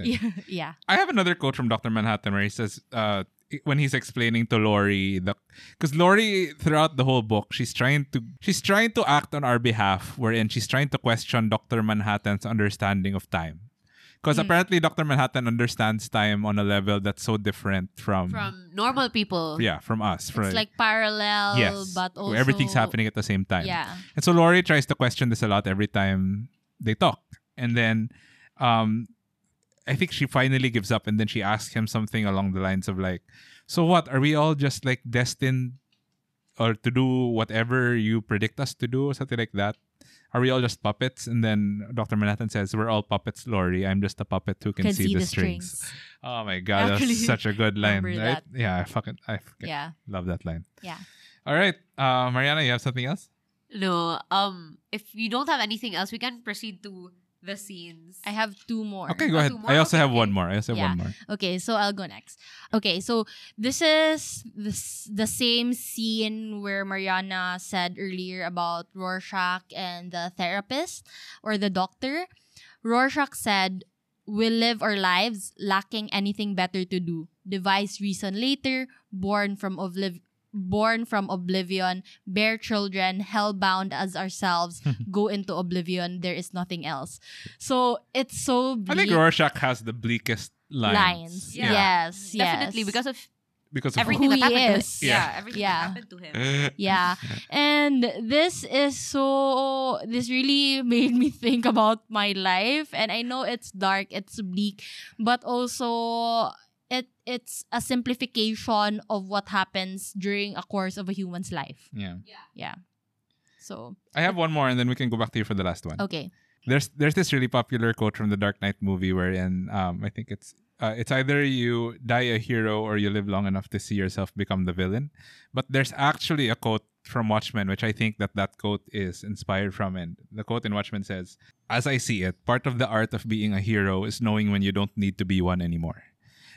Yeah. [LAUGHS] yeah. I have another quote from Dr. Manhattan where he says, uh, when he's explaining to Laurie, the because Laurie throughout the whole book, she's trying to she's trying to act on our behalf, wherein she's trying to question Dr. Manhattan's understanding of time. Because Mm. apparently Dr. Manhattan understands time on a level that's so different from, from normal people. yeah, from us. From, It's like parallel, yes, but also everything's happening at the same time. Yeah. And so Laurie tries to question this a lot every time they talk. And then um I think she finally gives up and then she asks him something along the lines of like, So what, are we all just like destined or to do whatever you predict us to do or something like that? Are we all just puppets? And then Dr. Manhattan says, We're all puppets, Laurie. I'm just a puppet who can, see, the strings. Oh my god, Actually, that's [LAUGHS] such a good line. Right? that. Yeah, I fucking I fucking Yeah. love that line. Yeah. All right. Uh Mariana, you have something else? No. Um. If you don't have anything else, we can proceed to the scenes. I have two more. Okay, go Uh, ahead. I also Okay, have one more. I also have Yeah. one more. Okay, so I'll go next. Okay, so this is the, the same scene where Mariana said earlier about Rorschach and the therapist or the doctor. Rorschach said, We live our lives lacking anything better to do. Devise reason later, born from obliv- born from oblivion, bear children, hellbound as ourselves, [LAUGHS] go into oblivion, there is nothing else. So it's so bleak. I think bleak. Rorschach has the bleakest lines. lines. Yeah. Yes, Definitely yes. because of Because of everything Who that he happened is. to Yeah. Yeah, everything Yeah. that happened to him. [LAUGHS] yeah. And this is so this really made me think about my life and I know it's dark, it's bleak, but also it it's a simplification of what happens during a course of a human's life. yeah. Yeah. Yeah. So, I have one more and then we can go back to you for the last one. okay. There's there's this really popular quote from the Dark Knight movie wherein um I think it's uh, it's either you die a hero or you live long enough to see yourself become the villain. But there's actually a quote from Watchmen which I think that that quote is inspired from and the quote in Watchmen says, "As I see it, part of the art of being a hero is knowing when you don't need to be one anymore."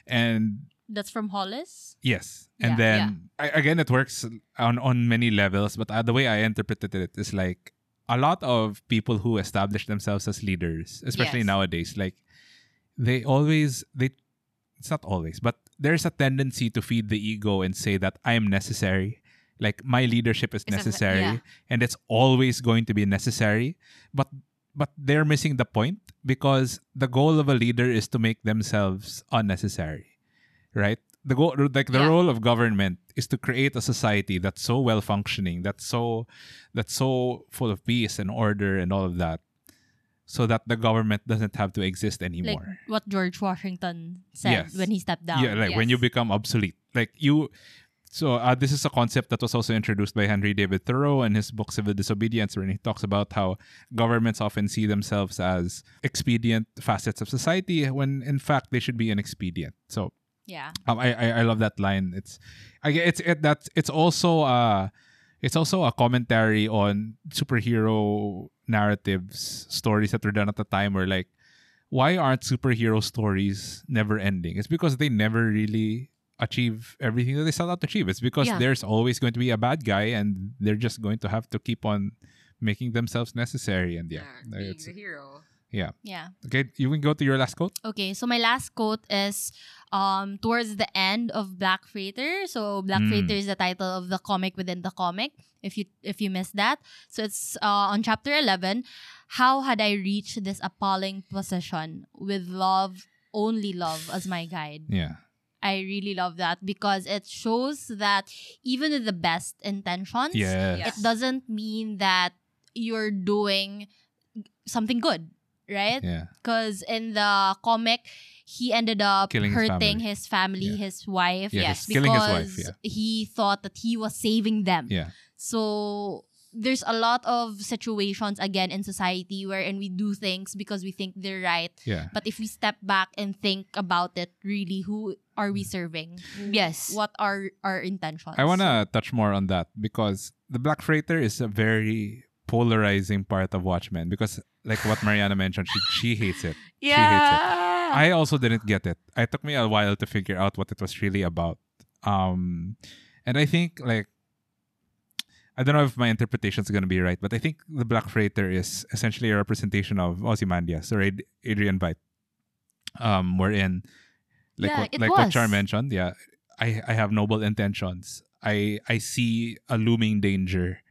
And That's from Hollis. Yes, and Yeah. then I, again, it works on on many levels. But uh, the way I interpreted it is like a lot of people who establish themselves as leaders, especially Yes. nowadays, like they always they. It's not always, but there's a tendency to feed the ego and say that I am necessary. Like my leadership is It's a- necessary, yeah. and it's always going to be necessary. But but they're missing the point because the goal of a leader is to make themselves unnecessary right the goal like the Yeah. role of government is to create a society that's so well functioning that's so that's so full of peace and order and all of that so that the government doesn't have to exist Like anymore what George Washington said Yes. when he stepped down. yeah like when you become obsolete like you so uh, this is a concept that was also introduced by henry david thoreau in his book civil disobedience where he talks about how governments often see themselves as expedient facets of society when in fact they should be inexpedient. so yeah. um, I, I I love that line. It's I it's it that's it's also uh it's also a commentary on superhero narratives, stories that were done at the time where like why aren't superhero stories never ending? It's because they never really achieve everything that they set out to achieve. It's because Yeah. there's always going to be a bad guy and they're just going to have to keep on making themselves necessary and yeah. being it's- the hero. yeah. Yeah. Okay, you can go to your last quote. Okay, so my last quote is um towards the end of Black Freighter. So Black Mm. Freighter is the title of the comic within the comic. If you if you missed that, so it's uh, on chapter eleven. How had I reached this appalling position with love, only love as my guide? Yeah. I really love that because it shows that even with the best intentions, Yes. Yeah. it doesn't mean that you're doing something good, right? Yeah. because in the comic he ended up Killing his hurting family. his family, Yeah. his wife, Yeah, Yes, he's killing his wife, because yeah. he thought that he was saving them. Yeah. So there's a lot of situations again in society wherein we do things because we think they're right. Yeah. But if we step back and think about it, really, who are we serving? Yes. What are our intentions? I want to touch more on that because the Black Freighter is a very polarizing part of Watchmen because like what Mariana mentioned she she hates it. Yeah. She hates it. I also didn't get it. It took me a while to figure out what it was really about. Um, and I think like I don't know if my interpretation is going to be right, but I think the Black Freighter is essentially a representation of Ozymandias or Ad- Adrian Veidt. Um, wherein like Yeah, what, it like what Char mentioned, yeah, I I have noble intentions. I I see a looming danger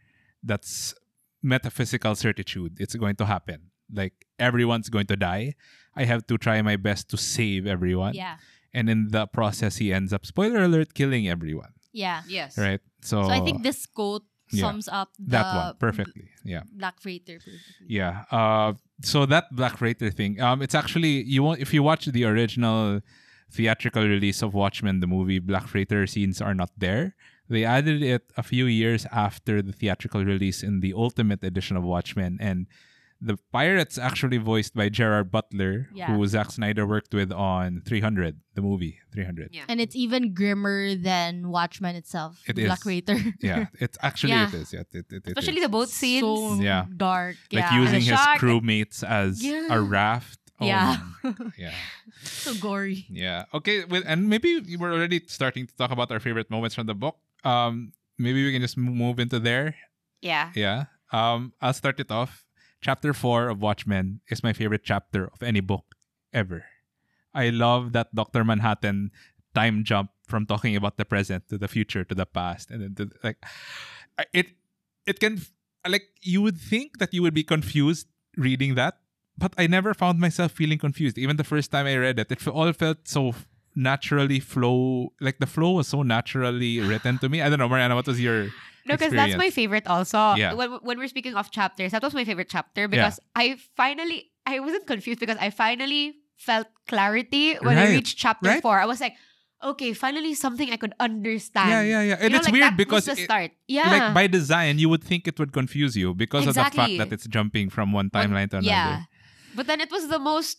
that's metaphysical certitude. It's going to happen. Like everyone's going to die. I have to try my best to save everyone. Yeah. And in the process, he ends up, spoiler alert, killing everyone. Yeah. yes. Right? So, So I think this quote yeah. sums up the that one perfectly. Yeah. Black Freighter perfectly. Yeah. Uh, so that Black Freighter thing, um, it's actually you won't if you watch the original theatrical release of Watchmen, the movie, Black Freighter scenes are not there. They added it a few years after the theatrical release in the Ultimate Edition of Watchmen, and the pirate's actually voiced by Gerard Butler, Yeah. who Zack Snyder worked with on 300, the movie 300. Yeah. And it's even grimmer than Watchmen itself. It Black is. Freighter. Yeah, [LAUGHS] it's actually Yeah. it is. Yeah, it, it, it Especially is. the boat scenes. So Yeah. dark. like yeah. using his shark- crewmates as Yeah. a raft. Oh, Yeah. [LAUGHS] yeah. so gory. Yeah. Okay. With, and maybe we're already starting to talk about our favorite moments from the book. Um, maybe we can just move into there. Yeah. Yeah. Um, I'll start it off. Chapter four of Watchmen is my favorite chapter of any book ever. I love that Doctor Manhattan time jump from talking about the present to the future to the past, and then to, like it. It can like you would think that you would be confused reading that, but I never found myself feeling confused. Even the first time I read it, it all felt so naturally flow. Like the flow was so naturally written to me. I don't know, Mariana. What was your No, because that's my favorite also. Yeah. When, when we're speaking of chapters, that was my favorite chapter because I finally, I wasn't confused because I finally felt clarity when I reached chapter Right. four. I was like, okay, finally something I could understand. Yeah, yeah, yeah. And You know, it's like, weird because the it- start. Yeah. like by design, you would think it would confuse you because of the fact that it's jumping from one One- timeline to another. Yeah. But then it was the most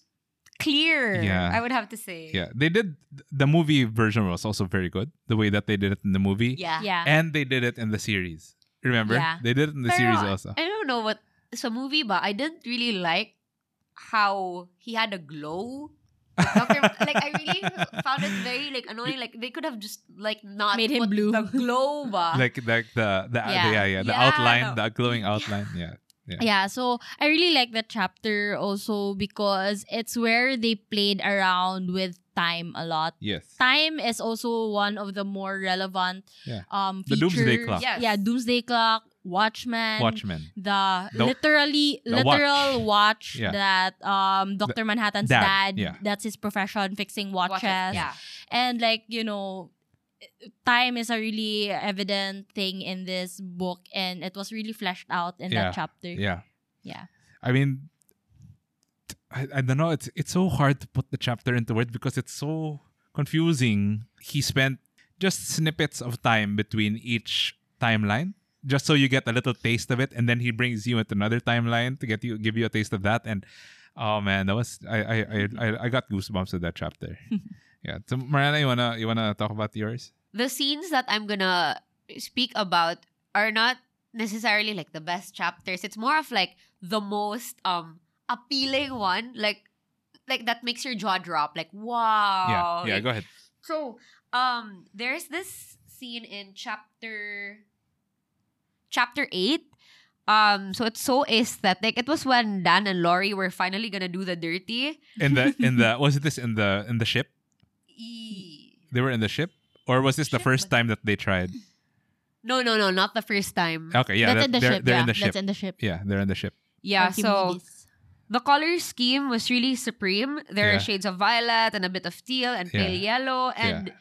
clear, Yeah. I would have to say. Yeah, they did the movie version was also very good. The way that they did it in the movie, Yeah. Yeah. and they did it in the series. Remember? Yeah. They did it in the Pero, series also. I don't know what sa movie but I didn't really like how he had a glow. [LAUGHS] Doctor, like I really found it very like annoying. Like they could have just like not Made him blue. the glow ba. Like like the the Yeah. yeah, yeah, the Yeah, outline, no. the glowing outline. Yeah. Yeah, so I really like that chapter also because it's where they played around with time a lot. Yes. Time is also one of the more relevant Yeah. um The. Doomsday Clock. Yes. Yeah, Doomsday Clock, Watchmen. Watchmen. The, The- literally the literal [LAUGHS] watch, Yeah. that um Dr. Manhattan's dad, dad, yeah. that's his profession fixing Watches, watches. Yeah. And like, you know, time is a really evident thing in this book and it was really fleshed out in Yeah. that chapter. Yeah. Yeah. I mean, I, I don't know. It's it's so hard to put the chapter into words because it's so confusing. He spent just snippets of time between each timeline, just so you get a little taste of it, and then he brings you into another timeline to get you give you a taste of that. And oh man, that was I I I, I, I got goosebumps with that chapter. [LAUGHS] yeah. So Mariana, you wanna you wanna talk about yours? The scenes that I'm gonna speak about are not necessarily like the best chapters. It's more of like the most um appealing one. Like like that makes your jaw drop. Like wow. yeah. Yeah. Like, Go ahead. So, um, there's this scene in chapter chapter eight. Um, so it's so aesthetic. It was when Dan and Laurie were finally gonna do the dirty. In the in the [LAUGHS] was it this in the in the ship? E- They were in the ship, or was this the Ship, first time that they tried? No, no, no, not the first time. Okay, yeah, that's that- in the they're, ship. they're yeah, in the ship. That's in the ship. Yeah, they're in the ship. Yeah, so Archimedes. the color scheme was really supreme. There Yeah. are shades of violet and a bit of teal and pale yellow, and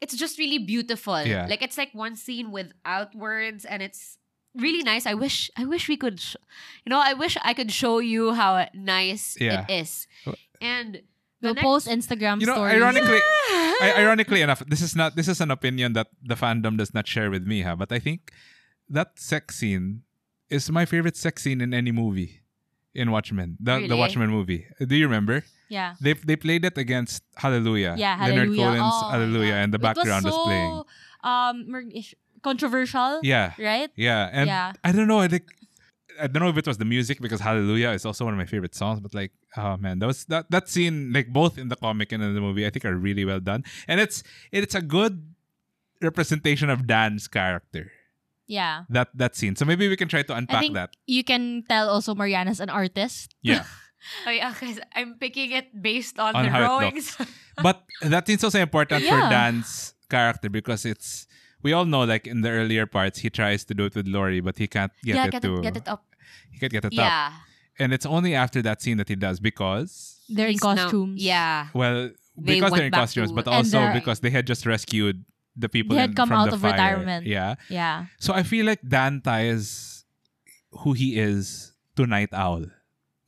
it's just really beautiful. Yeah. Like it's like one scene without words, and it's really nice. I wish, I wish we could, sh- you know, I wish I could show you how nice Yeah. it is. And the We'll next- post Instagram You know, stories. ironically, [LAUGHS] I, ironically enough, this is not this is an opinion that the fandom does not share with me, huh? But I think that sex scene is my favorite sex scene in any movie in Watchmen, the, the Watchmen movie. Do you remember? yeah. They they played it against Hallelujah. Yeah, Leonard Cohen's Oh, Hallelujah, yeah. and the It was background was, playing. Um, mer- ish- controversial. Yeah, Right? yeah, and Yeah. I don't know, like I don't know if it was the music because Hallelujah is also one of my favorite songs, but like, oh man, that was that that scene, like both in the comic and in the movie, I think are really well done, and it's it's a good representation of Dan's character. Yeah. That that scene. So maybe we can try to I unpack think that. you can tell also Mariana's an artist. Yeah, [LAUGHS] Oh, yeah, because I'm picking it based on, On the drawings. [LAUGHS] but that scene's also important for Dan's character because it's we all know like in the earlier parts he tries to do it with Laurie, but he can't get yeah, it get to it, get it up. he can't get it up. Yeah. And it's only after that scene that he does because They're in He's now- costumes. yeah. Well, They because they're in costumes, to- but also because they had just rescued the people They had in- come from out the of fire. retirement. Yeah. Yeah. So I feel like Dan ties who he is to Nite Owl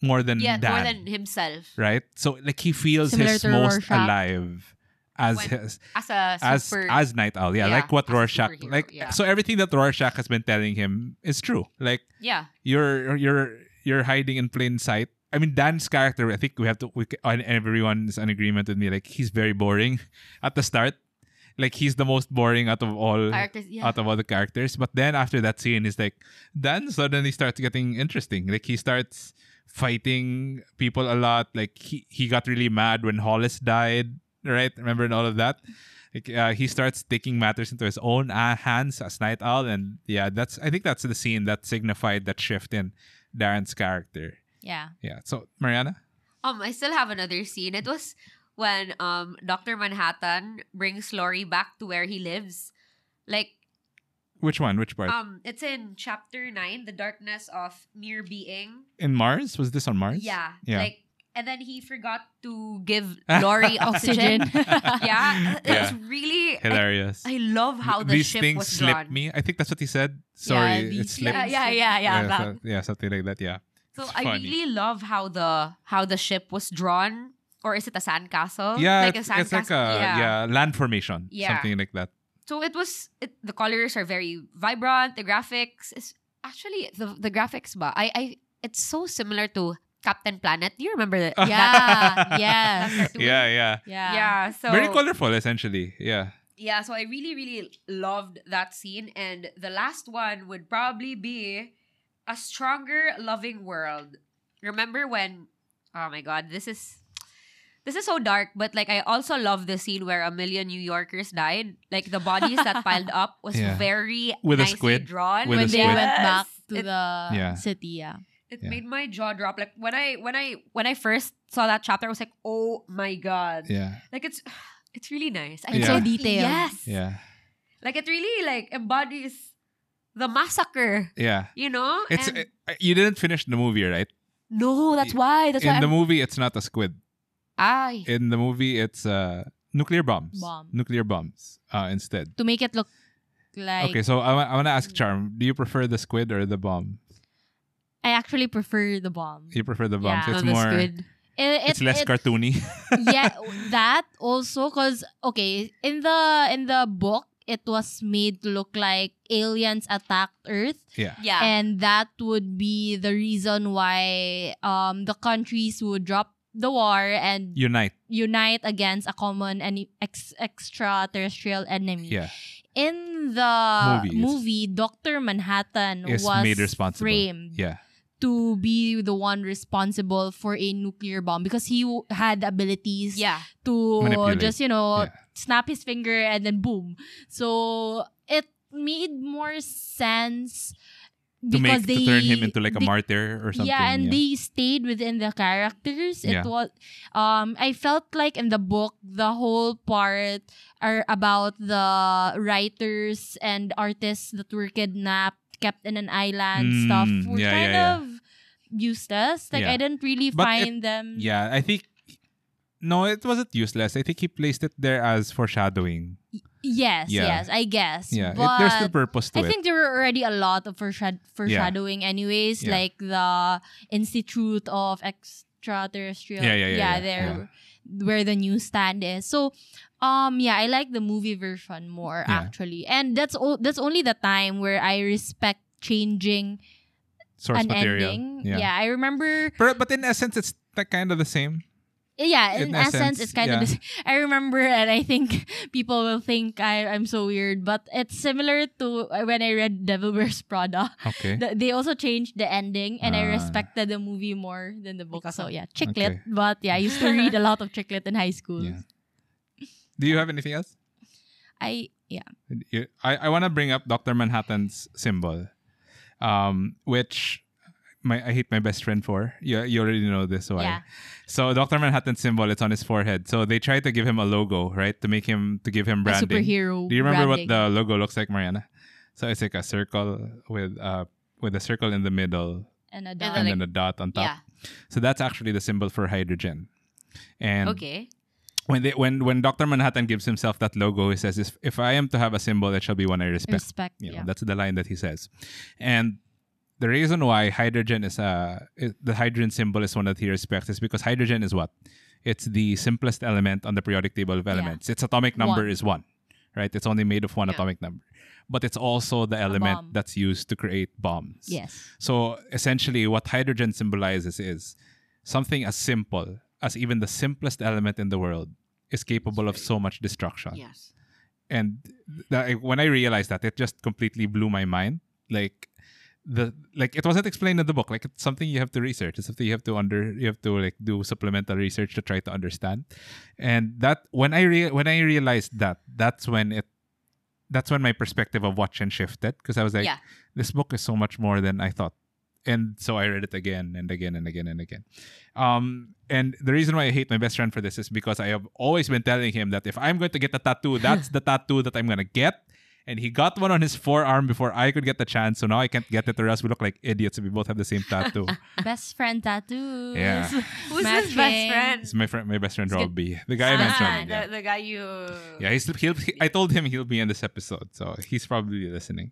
more than Yeah, Dan, more than himself. right? So like he feels Similar his most Rorschach. alive as When- his As a as as Nite Owl. Yeah, Yeah, like what Rorschach like yeah. so everything that Rorschach has been telling him is true. Like yeah. you're you're you're hiding in plain sight. I mean, Dan's character. I think we have to. We, everyone's in agreement with me. Like he's very boring [LAUGHS] at the start. Like he's the most boring out of all. Yeah. out of all the characters. But then after that scene, is like Dan suddenly starts getting interesting. Like he starts fighting people a lot. Like he he got really mad when Hollis died. Right? Remember and all of that. Like, uh, he starts taking matters into his own uh, hands as Nite Owl, and yeah, that's I think that's the scene that signified that shift in Darren's character. Yeah. Yeah. So Mariana, Um, I still have another scene. It was when um Doctor Manhattan brings Laurie back to where he lives. Like which one? Which part? um, it's in chapter nine, the darkness of mere being. in Mars? Was this on Mars? Yeah. Yeah. Like, and then he forgot to give [LAUGHS] Laurie oxygen. [LAUGHS] Oxygen. [LAUGHS] yeah, it Yeah. was really. Hilarious. I love how the These ship things was slip drawn. me. I think that's what he said. Sorry, these it slipped. Yeah, yeah, yeah, yeah. that. so- yeah, something like that. Yeah. So It's I funny. really love how the how the ship was drawn, or is it a sandcastle? yeah, like a it's, it's like sandcastle. a yeah. land formation. Yeah. Something like that. So it was. It, the colors are very vibrant. The graphics is actually the the graphics. Ba, I I it's so similar to Captain Planet. Do you remember that? [LAUGHS] Yeah. yes. cartoon. Yeah, yeah. Yeah. Yeah. So Very colorful, essentially. Yeah. yeah. So I really really loved that scene, and the last one would probably be a stronger, loving world. Remember when? Oh my God! This is. This is so dark, but like I also love the scene where a million New Yorkers died. Like the bodies that piled up was [LAUGHS] Yeah. very With a nicely squid. drawn. With a when they squid. went back to it, the Yeah. city, yeah. It Yeah. made my jaw drop. Like when I when I when I first saw that chapter, I was like, oh my god! Yeah. Like it's [SIGHS] it's really nice. It's so detailed. Yes. Yeah. Like it really like embodies the massacre. Yeah. You know. It's And- uh, you didn't finish the movie, right? no, that's why. That's In why. the I'm, movie, it's not a squid. Ay. In the movie, it's uh, nuclear bombs. Bomb. Nuclear bombs uh, instead. To make it look like okay, so I, wa- I want to ask Charm, do you prefer the squid or the bomb? I actually prefer the bomb. You prefer the bombs. Yeah. It's Oh, more good. It, it's less it, cartoony. [LAUGHS] yeah, [LAUGHS] that also cuz okay, in the in the book it was made to look like aliens attacked Earth yeah. Yeah. and that would be the reason why um the countries would drop the war and Unite. unite against a common and ex- extraterrestrial enemy. Yeah. In the Movie, movie, Dr. Manhattan Is was made responsible. framed Yeah. To be the one responsible for a nuclear bomb because he w- had abilities yeah. to Manipulate. just, you know, Yeah. snap his finger and then boom. So it made more sense To make because they to turn him into like a they- martyr or something. yeah, and they stayed within the characters. It Yeah. was um I felt like in the book the whole part are about the writers and artists that were kidnapped, kept in an island, Mm, stuff were yeah, kind yeah, yeah. of useless. Like Yeah. I didn't really But it- find them Yeah, I think no, it wasn't useless. I think he placed it there as foreshadowing. Yes, Yeah. yes, I guess. Yeah, it, there's still purpose to I it. think there were already a lot of foreshad- foreshadowing anyways, Yeah. like the Institute of Extraterrestrial. Yeah, yeah, yeah, yeah, there where the newsstand is. So um yeah, I like the movie version more Yeah. actually. And that's o- that's only the time where I respect changing Source an material. ending. Yeah. I remember But but in essence, it's that kind of the same. yeah, In in, essence, essence, it's kind yeah. of. This, I remember, and I think [LAUGHS] people will think I, I'm so weird, but it's similar to uh, when I read Devil Wears Prada. Okay. The, they also changed the ending, and I Ah. respected the movie more than the book. Because so yeah, chick lit. Okay. But yeah, I used to read a lot of chick lit in high school. Yeah. Do you have anything else? I yeah. I, I want to bring up Dr. Manhattan's symbol, um, which my I hate my best friend for. You, you already know this why. Yeah. So Dr. Manhattan's symbol, it's on his forehead. So they tried to give him a logo, right? To make him, to give him A branding. superhero. Do you remember branding. what the logo looks like, Mariana? So it's like a circle with uh with a circle in the middle and a dot. and like- then a dot on top. Yeah. So that's actually the symbol for hydrogen. And Okay. When they when when Dr. Manhattan gives himself that logo, he says, "If if I am to have a symbol, it shall be one I respect." Respect. You know, yeah. that's the line that he says. And the reason why hydrogen is uh, a is- the hydrogen symbol is one that he respects is because hydrogen is what? It's the simplest element on the periodic table of elements. Its atomic number One. is one, right? It's only made of one Yeah. atomic number, but it's also the element that's used to create bombs. Yes. So essentially, what hydrogen symbolizes is something as simple as even the simplest element in the world is capable of so much destruction. Yes. And th- when I realized that, it just completely blew my mind. Like the like it wasn't explained in the book. Like it's something you have to research. It's something you have to under you have to like do supplemental research to try to understand. And that when I re- when I realized that, that's when it that's when my perspective of watching shifted because I was like, Yeah. this book is so much more than I thought. And so I read it again and again and again and again. Um, and the reason why I hate my best friend for this is because I have always been telling him that if I'm going to get a tattoo, [LAUGHS] that's the tattoo that I'm going to get. And he got one on his forearm before I could get the chance. So now I can't get it or else we look like idiots if we both have the same tattoo. [LAUGHS] Best friend tattoos. Yeah. [LAUGHS] Who's his best friend? it's my friend, my best friend It's good. Robbie, the guy I Ah, mentioned. the, Yeah, the guy you. yeah he's, he'll, he, I told him he'll be in this episode, so he's probably listening.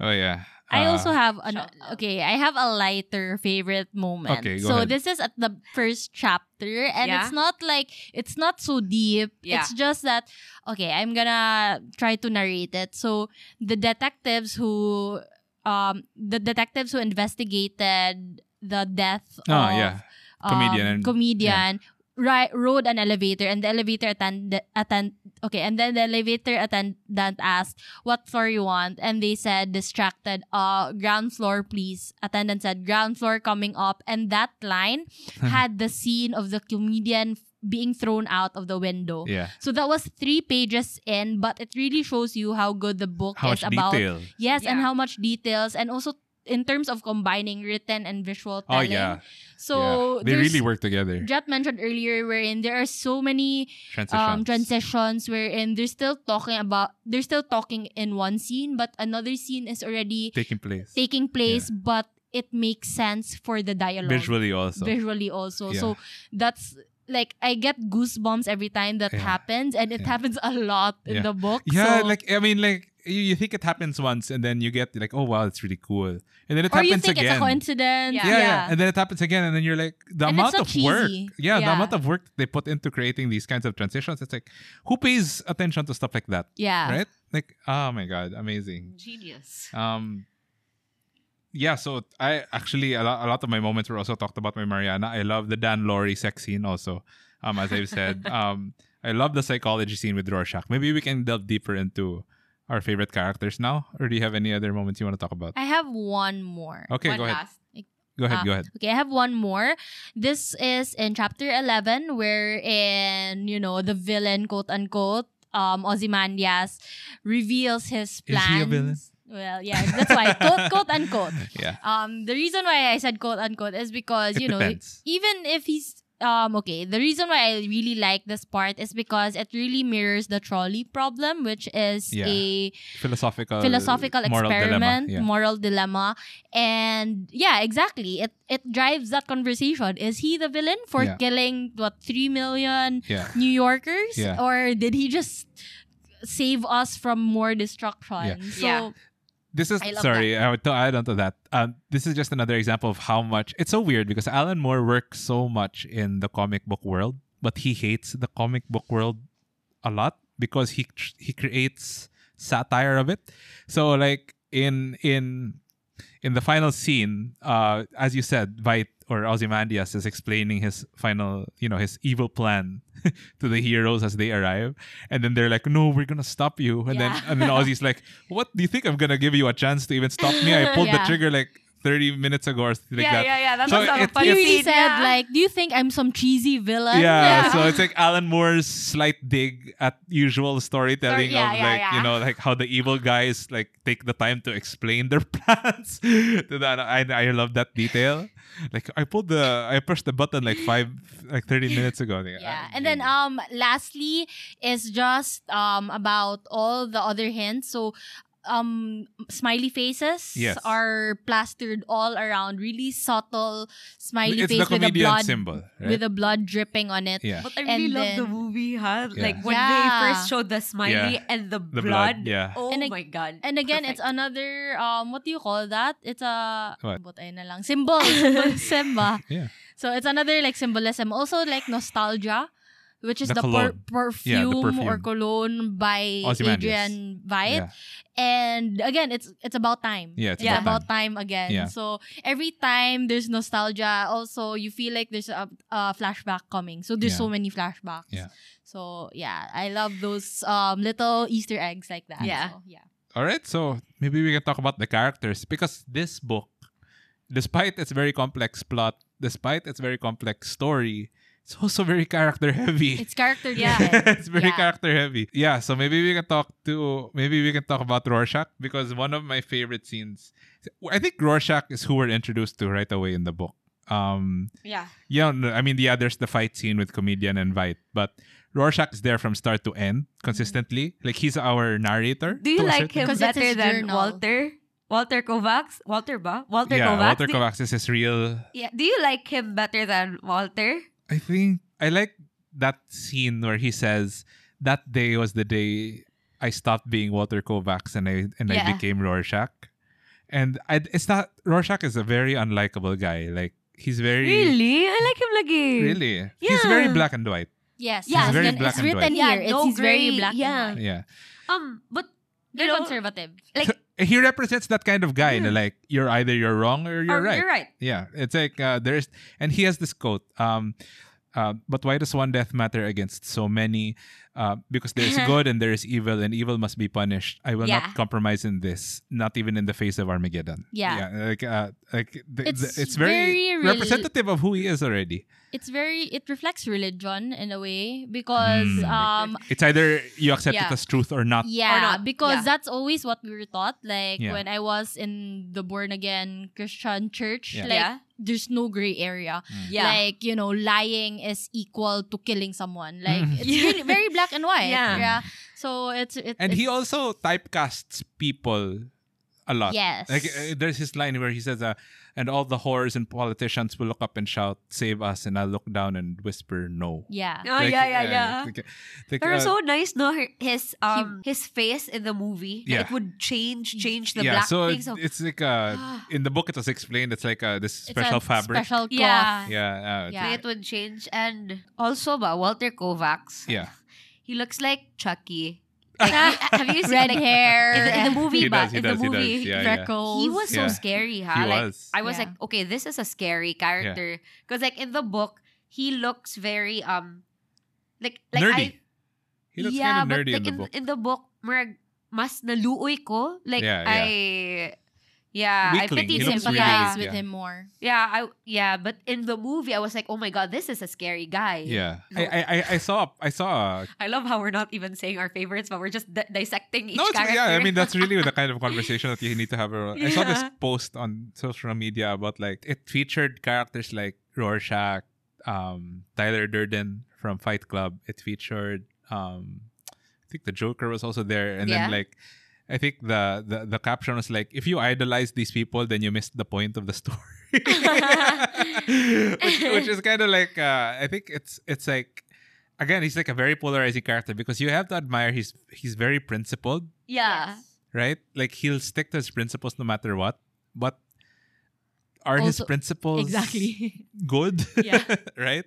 Oh yeah. I Uh, also have an okay. I have a lighter favorite moment. Okay, go so ahead. this is at the first chapter, and Yeah? it's not like it's not so deep. Yeah. It's just that okay. I'm gonna try to narrate it. So the detectives who, um, the detectives who investigated the death Oh of yeah. um, Comedian and- comedian ri- rode an elevator and the elevator attend attend okay and then the elevator attendant asked what floor you want? And they said distracted uh ground floor please. Attendant said ground floor coming up. And that line [LAUGHS] had the scene of the comedian being thrown out of the window. Yeah. so that was three pages in but it really shows you how good the book How is much about detail. yes and how much details and also in terms of combining written and visual Oh yeah. so yeah. they really work together. Jet mentioned earlier wherein there are so many Transitions. um transitions wherein they're still talking about they're still talking in one scene but another scene is already taking place. taking place but it makes sense for the dialogue Visually also. visually also Yeah. so that's like I get goosebumps every time that Yeah. happens and it Yeah. happens a lot in Yeah. the book Yeah, so, like I mean, like you, you think it happens once, and then you get like, oh wow, it's really cool, and then it or happens you think again. it's a coincidence Yeah. yeah, yeah, and then it happens again, and then you're like, the And amount so of work, cheesy. yeah, the amount of work they put into creating these kinds of transitions. It's like, who pays attention to stuff like that, yeah right? Like, oh my god, amazing. Genius. Um, yeah, so I actually a lot, a lot of my moments were also talked about by Mariana. I love the Dan Laurie sex scene also. Um, as I've said, [LAUGHS] um, I love the psychology scene with Rorschach. Maybe we can delve deeper into our favorite characters now, or do you have any other moments you want to talk about? I have one more Okay, One go ahead. last. Go ahead. Ah, Go ahead. Okay, I have one more. This is in chapter 11, wherein, you know, the villain, quote unquote, um, Ozymandias, reveals his plan. Is he a villain? Well, yeah, that's why, [LAUGHS] quote, quote unquote. Yeah. Um, the reason why I said quote unquote is because, It you know, depends. even if he's um okay, the reason why I really like this part is because it really mirrors the trolley problem, which is Yeah. a Philosophical. philosophical moral experiment, Dilemma. Yeah. moral dilemma, and yeah, exactly. It it drives that conversation. Is he the villain for Yeah. killing what three million yeah. New Yorkers, Yeah. or did he just save us from more destruction? Yeah. So Yeah. This is I sorry. I would add on to that. Um, this is just another example of how much it's so weird because Alan Moore works so much in the comic book world, but he hates the comic book world a lot because he he creates satire of it. So like in in in the final scene, uh, as you said, Veidt or Ozymandias is explaining his final, you know, his evil plan [LAUGHS] to the heroes as they arrive, and then they're like, "No, we're gonna stop you," and then and then Ozzy's like, "What? Do you think I'm gonna give you a chance to even stop me? I pulled the [LAUGHS] trigger like 30 minutes ago or something like yeah, that." yeah, yeah. That's So also a it- funny He really scene, said, yeah. like, do you think I'm some cheesy villain? Yeah, so it's like Alan Moore's slight dig at usual storytelling yeah, of yeah, like yeah. you know like how the evil guys like take the time to explain their [LAUGHS] plans. to that, I I love that detail. Like I pulled the I pushed the button like five like thirty minutes ago. Like, Yeah. ah, And then genius. um lastly is just um about all the other hints. So um smiley faces Yes. are plastered all around really subtle smiley it's face the with a blood symbol, right? with a blood dripping on it. yeah, But I really And love the then- movie, huh? Yeah. Like when Yeah. they first showed the smiley Yeah. and the, The blood. blood, yeah. Oh And ag- my god. And again, it's another um what do you call that? It's a What? butay na lang symbol, [LAUGHS] symbolism yeah. So it's another like symbolism. Also like nostalgia, which is The the, per- cologne. Yeah, the perfume, or cologne by Ozymandias. Adrian Veidt. yeah. And again, it's it's about time. Yeah, it's it's about about time, again. Yeah. So every time there's nostalgia, also you feel like there's a, a flashback coming. So there's Yeah. so many flashbacks. Yeah. So yeah, I love those um little Easter eggs like that. Yeah. So, yeah. All right, so maybe we can talk about the characters because this book, despite its very complex plot, despite its very complex story, it's also very character heavy. It's character [LAUGHS] Yeah. it's very Yeah. character heavy. Yeah, so maybe we can talk to maybe we can talk about Rorschach because one of my favorite scenes. I think Rorschach is who we're introduced to right away in the book. Um, yeah. yeah, no, I mean, yeah, there's the fight scene with comedian and Veidt, but Rorschach is there from start to end consistently. Like he's our narrator. Do you like him Because better than journal. Walter? Walter Kovacs? Walter ba? Walter yeah, Kovacs? Walter Kovacs is his real. Yeah. Do you like him better than Walter? I think I like that scene where he says that day was the day I stopped being Walter Kovacs and I and I became Rorschach. And I, it's not Rorschach is a very unlikable guy. Like he's very Really? I like him lagi. really yeah. he's very black and white. Yes. Yeah, it's, very written- black it's and written white. Yeah, here. It's, no he's very black yeah. and white. Yeah, Um, but you Very know, conservative. like he represents that kind of guy. Like you're either you're wrong or you're or right. You're right. Yeah, it's like uh, there's, and he has this quote. Um, uh, but why does one death matter against so many? Uh, because there's [LAUGHS] good and there is evil, and evil must be punished. I will Yeah. not compromise in this, not even in the face of Armageddon. Yeah. like, uh, like the, It's the- it's very, very real- representative of who he is already. It's very it reflects religion in a way because Mm. um It's either you accept Yeah. it as truth or not. yeah, not. because Yeah. that's always what we were taught. Like Yeah. when I was in the born again Christian church, Yeah. like Yeah. There's no gray area. Yeah. Like, you know, lying is equal to killing someone. Like Mhm. it's really [LAUGHS] very black and white. Yeah. So it's it, And it's, he also typecasts people a lot. Yes. Like uh, there's his line where he says, uh, "And all the whores and politicians will look up and shout, save us!' And I'll look down and whisper, no." yeah. Oh, Like, yeah, yeah, uh, yeah. like, like, Pero uh, so nice, no? His um his face in the movie, Yeah. it would change change the yeah, black so things. it's, Of, it's like uh, in the book it was explained. It's like uh, this It's special a fabric. Special cloth. Yeah. yeah, uh, Yeah. it would change, and also ba Walter Kovacs. yeah. [LAUGHS] he looks like Chucky. Like, [LAUGHS] have you seen Red like, hair. in the, in the [LAUGHS] movie? He ba, does, he in does, the he movie, does. Yeah, yeah. freckles. he was so Yeah. scary, huh? He like was. I was Yeah. like, okay, this is a scary character because like in the book, he looks very um, like like nerdy. I he looks yeah, kind of nerdy but like in the book. in the book, murag, mas naluoy ko. Like Yeah, yeah. I yeah, Weakling. I He pitied really sympathize with yeah. him more. Yeah, I yeah, but in the movie, I was like, oh my god, this is a scary guy. yeah, No. I, I I I saw I saw. uh, I love how we're not even saying our favorites, but we're just di- dissecting each no, character. yeah. I mean, that's [LAUGHS] really the kind of conversation that you need to have. I saw this post on social media about like it featured characters like Rorschach, um, Tyler Durden from Fight Club. It featured, um, I think the Joker was also there, and Yeah. then like. I think the, the the caption was like, if you idolize these people, then you missed the point of the story. [LAUGHS] which, which is kind of like uh, I think it's it's like again he's like a very polarizing character because you have to admire he's he's very principled, yeah. right? Like he'll stick to his principles no matter what. But are his principles Exactly. [LAUGHS] good? Yeah. [LAUGHS] right?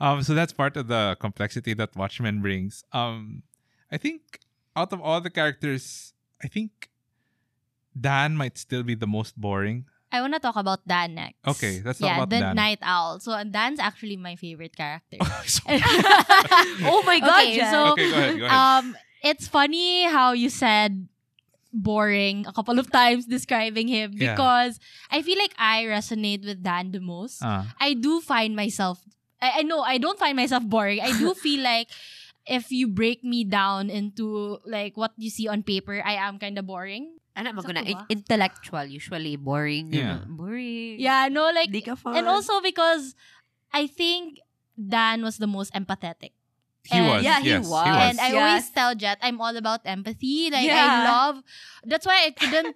Um, so that's part of the complexity that Watchmen brings. Um, I think out of all the characters, I think Dan might still be the most boring. I want to talk about Dan next. Okay, let's talk yeah, about the Dan. Nite Owl. So Dan's actually my favorite character. [LAUGHS] [LAUGHS] oh my god, Okay, Jen. so- okay, go ahead. Go ahead. um, it's funny how you said boring a couple of times describing him Yeah. because I feel like I resonate with Dan the most. Ah. I do find myself I, I know I don't find myself boring. I do [LAUGHS] feel like if you break me down into like what you see on paper, I am kind of boring. And I'm Sakto gonna ba? intellectual, usually boring. you Yeah. know, boring. Yeah, no, like and also because I think Dan was the most empathetic. he and- was. Yeah, he yes, was. And I Yes. always tell Jet I'm all about empathy. Like I Yeah. love that's why I couldn't